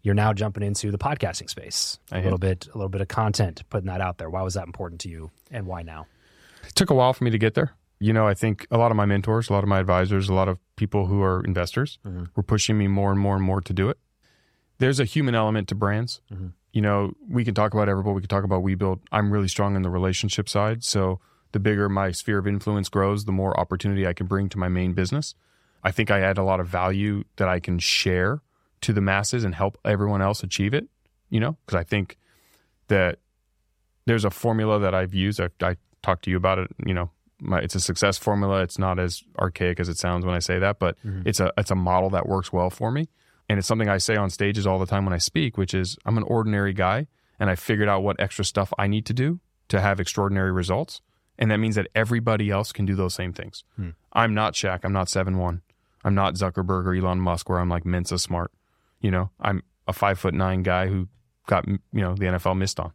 you're now jumping into the podcasting space. A I little bit, a little bit of content, putting that out there. Why was that important to you, and why now? It took a while for me to get there. You know, I think a lot of my mentors, a lot of my advisors, a lot of people who are investors Mhm. were pushing me more and more and more to do it. There's a human element to brands. Mhm. You know, we can talk about Everbowl, we can talk about WeBuild. I'm really strong in the relationship side. So the bigger my sphere of influence grows, the more opportunity I can bring to my main business. I think I add a lot of value that I can share to the masses and help everyone else achieve it, you know, because I think that there's a formula that I've used. I, I talked to you about it. You know, my, it's a success formula. It's not as archaic as it sounds when I say that, but mm-hmm. it's a it's a model that works well for me, and it's something I say on stages all the time when I speak, which is I'm an ordinary guy, and I figured out what extra stuff I need to do to have extraordinary results, and that means that everybody else can do those same things. Hmm. I'm not Shaq. I'm not seven one. I'm not Zuckerberg or Elon Musk, where I'm like Mensa smart. You know, I'm a five foot nine guy who got you know the NFL missed on.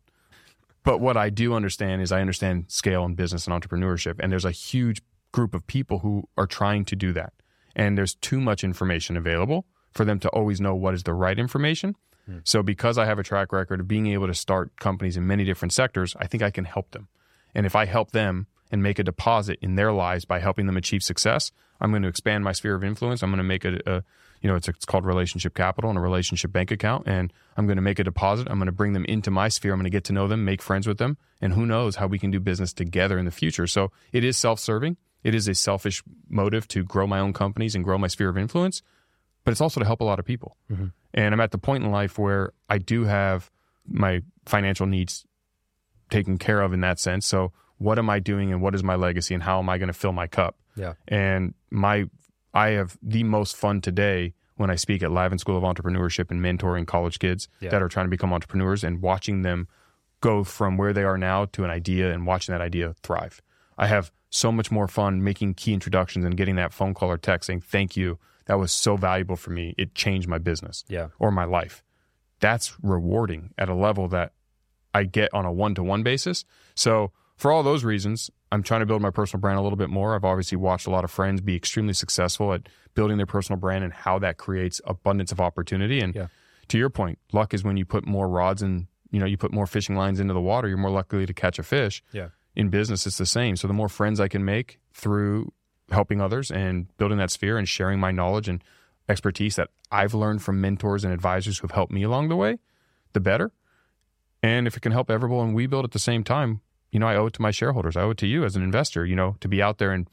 But what I do understand is I understand scale and business and entrepreneurship. And there's a huge group of people who are trying to do that. And there's too much information available for them to always know what is the right information. Hmm. So because I have a track record of being able to start companies in many different sectors, I think I can help them. And if I help them and make a deposit in their lives by helping them achieve success, I'm going to expand my sphere of influence. I'm going to make a, a you know, it's, it's called relationship capital and a relationship bank account. And I'm going to make a deposit. I'm going to bring them into my sphere. I'm going to get to know them, make friends with them. And who knows how we can do business together in the future. So it is self serving. It is a selfish motive to grow my own companies and grow my sphere of influence, but it's also to help a lot of people. Mm-hmm. And I'm at the point in life where I do have my financial needs taken care of in that sense. So what am I doing and what is my legacy and how am I going to fill my cup? Yeah. And my I have the most fun today when I speak at Lavin School of Entrepreneurship and mentoring college kids Yeah. that are trying to become entrepreneurs and watching them go from where they are now to an idea and watching that idea thrive. I have so much more fun making key introductions and getting that phone call or text saying thank you. That was so valuable for me. It changed my business Yeah. or my life. That's rewarding at a level that I get on a one to one basis. So, for all those reasons, I'm trying to build my personal brand a little bit more. I've obviously watched a lot of friends be extremely successful at building their personal brand and how that creates abundance of opportunity. And Yeah. to your point, luck is when you put more rods and you know you put more fishing lines into the water, you're more likely to catch a fish. Yeah. In business, it's the same. So the more friends I can make through helping others and building that sphere and sharing my knowledge and expertise that I've learned from mentors and advisors who've helped me along the way, the better. And if it can help Everbowl and we build at the same time, you know, I owe it to my shareholders. I owe it to you as an investor, you know, to be out there and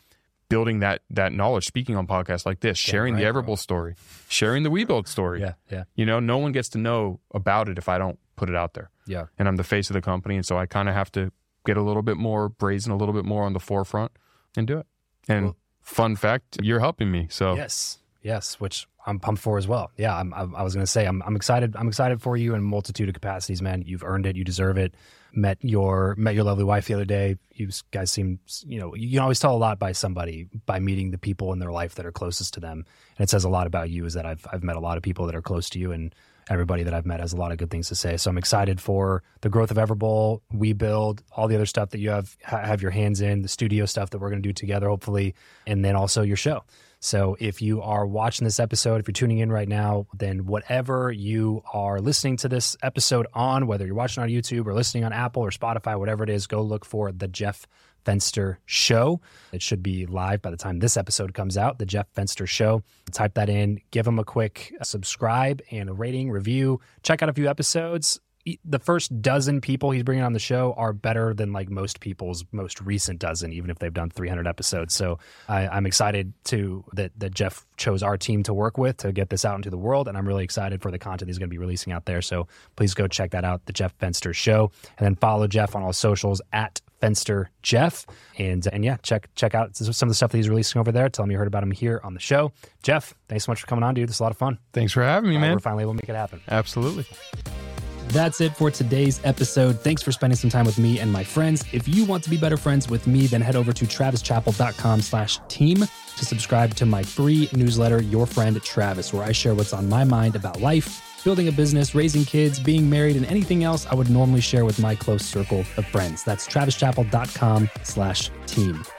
building that that knowledge, speaking on podcasts like this, sharing right, the bro. Story, sharing the WeBuild story. Yeah. Yeah. You know, no one gets to know about it if I don't put it out there. Yeah. And I'm the face of the company, and so I kind of have to get a little bit more brazen, a little bit more on the forefront, and do it. And Well- fun fact, you're helping me. So Yes. Yes. Which I'm pumped for as well. Yeah. I'm, I, was going to say, I'm, I'm excited. I'm excited for you in multitude of capacities, man. You've earned it. You deserve it. Met your, met your lovely wife the other day. You guys seem, you know, you can always tell a lot by somebody by meeting the people in their life that are closest to them. And it says a lot about you is that I've, I've met a lot of people that are close to you and everybody that I've met has a lot of good things to say. So I'm excited for the growth of Everbowl, We Build, all the other stuff that you have have your hands in, the studio stuff that we're going to do together, hopefully, and then also your show. So if you are watching this episode, if you're tuning in right now, then whatever you are listening to this episode on, whether you're watching on YouTube or listening on Apple or Spotify, whatever it is, go look for the Jeff Fenster Show. It should be live by the time this episode comes out, the Jeff Fenster Show. Type that in, give him a quick uh, subscribe and a rating, review. Check out a few episodes the first dozen people he's bringing on the show are better than like most people's most recent dozen, even if they've done 300 episodes. So I, I'm excited to that that Jeff chose our team to work with to get this out into the world, and I'm really excited for the content he's going to be releasing out there. So please go check that out, the Jeff Fenster Show, and then follow Jeff on all socials at Fenster Jeff, and and yeah, check check out some of the stuff that he's releasing over there. Tell him you heard about him here on the show. Jeff, thanks so much for coming on, dude. This is a lot of fun. Thanks for having me, Uh, man. We're finally able to make it happen. Absolutely. That's it for today's episode. Thanks for spending some time with me and my friends. If you want to be better friends with me, then head over to travischappell.com slash team to subscribe to my free newsletter, Your Friend Travis, where I share what's on my mind about life, building a business, raising kids, being married, and anything else I would normally share with my close circle of friends. That's travischappell.com slash team.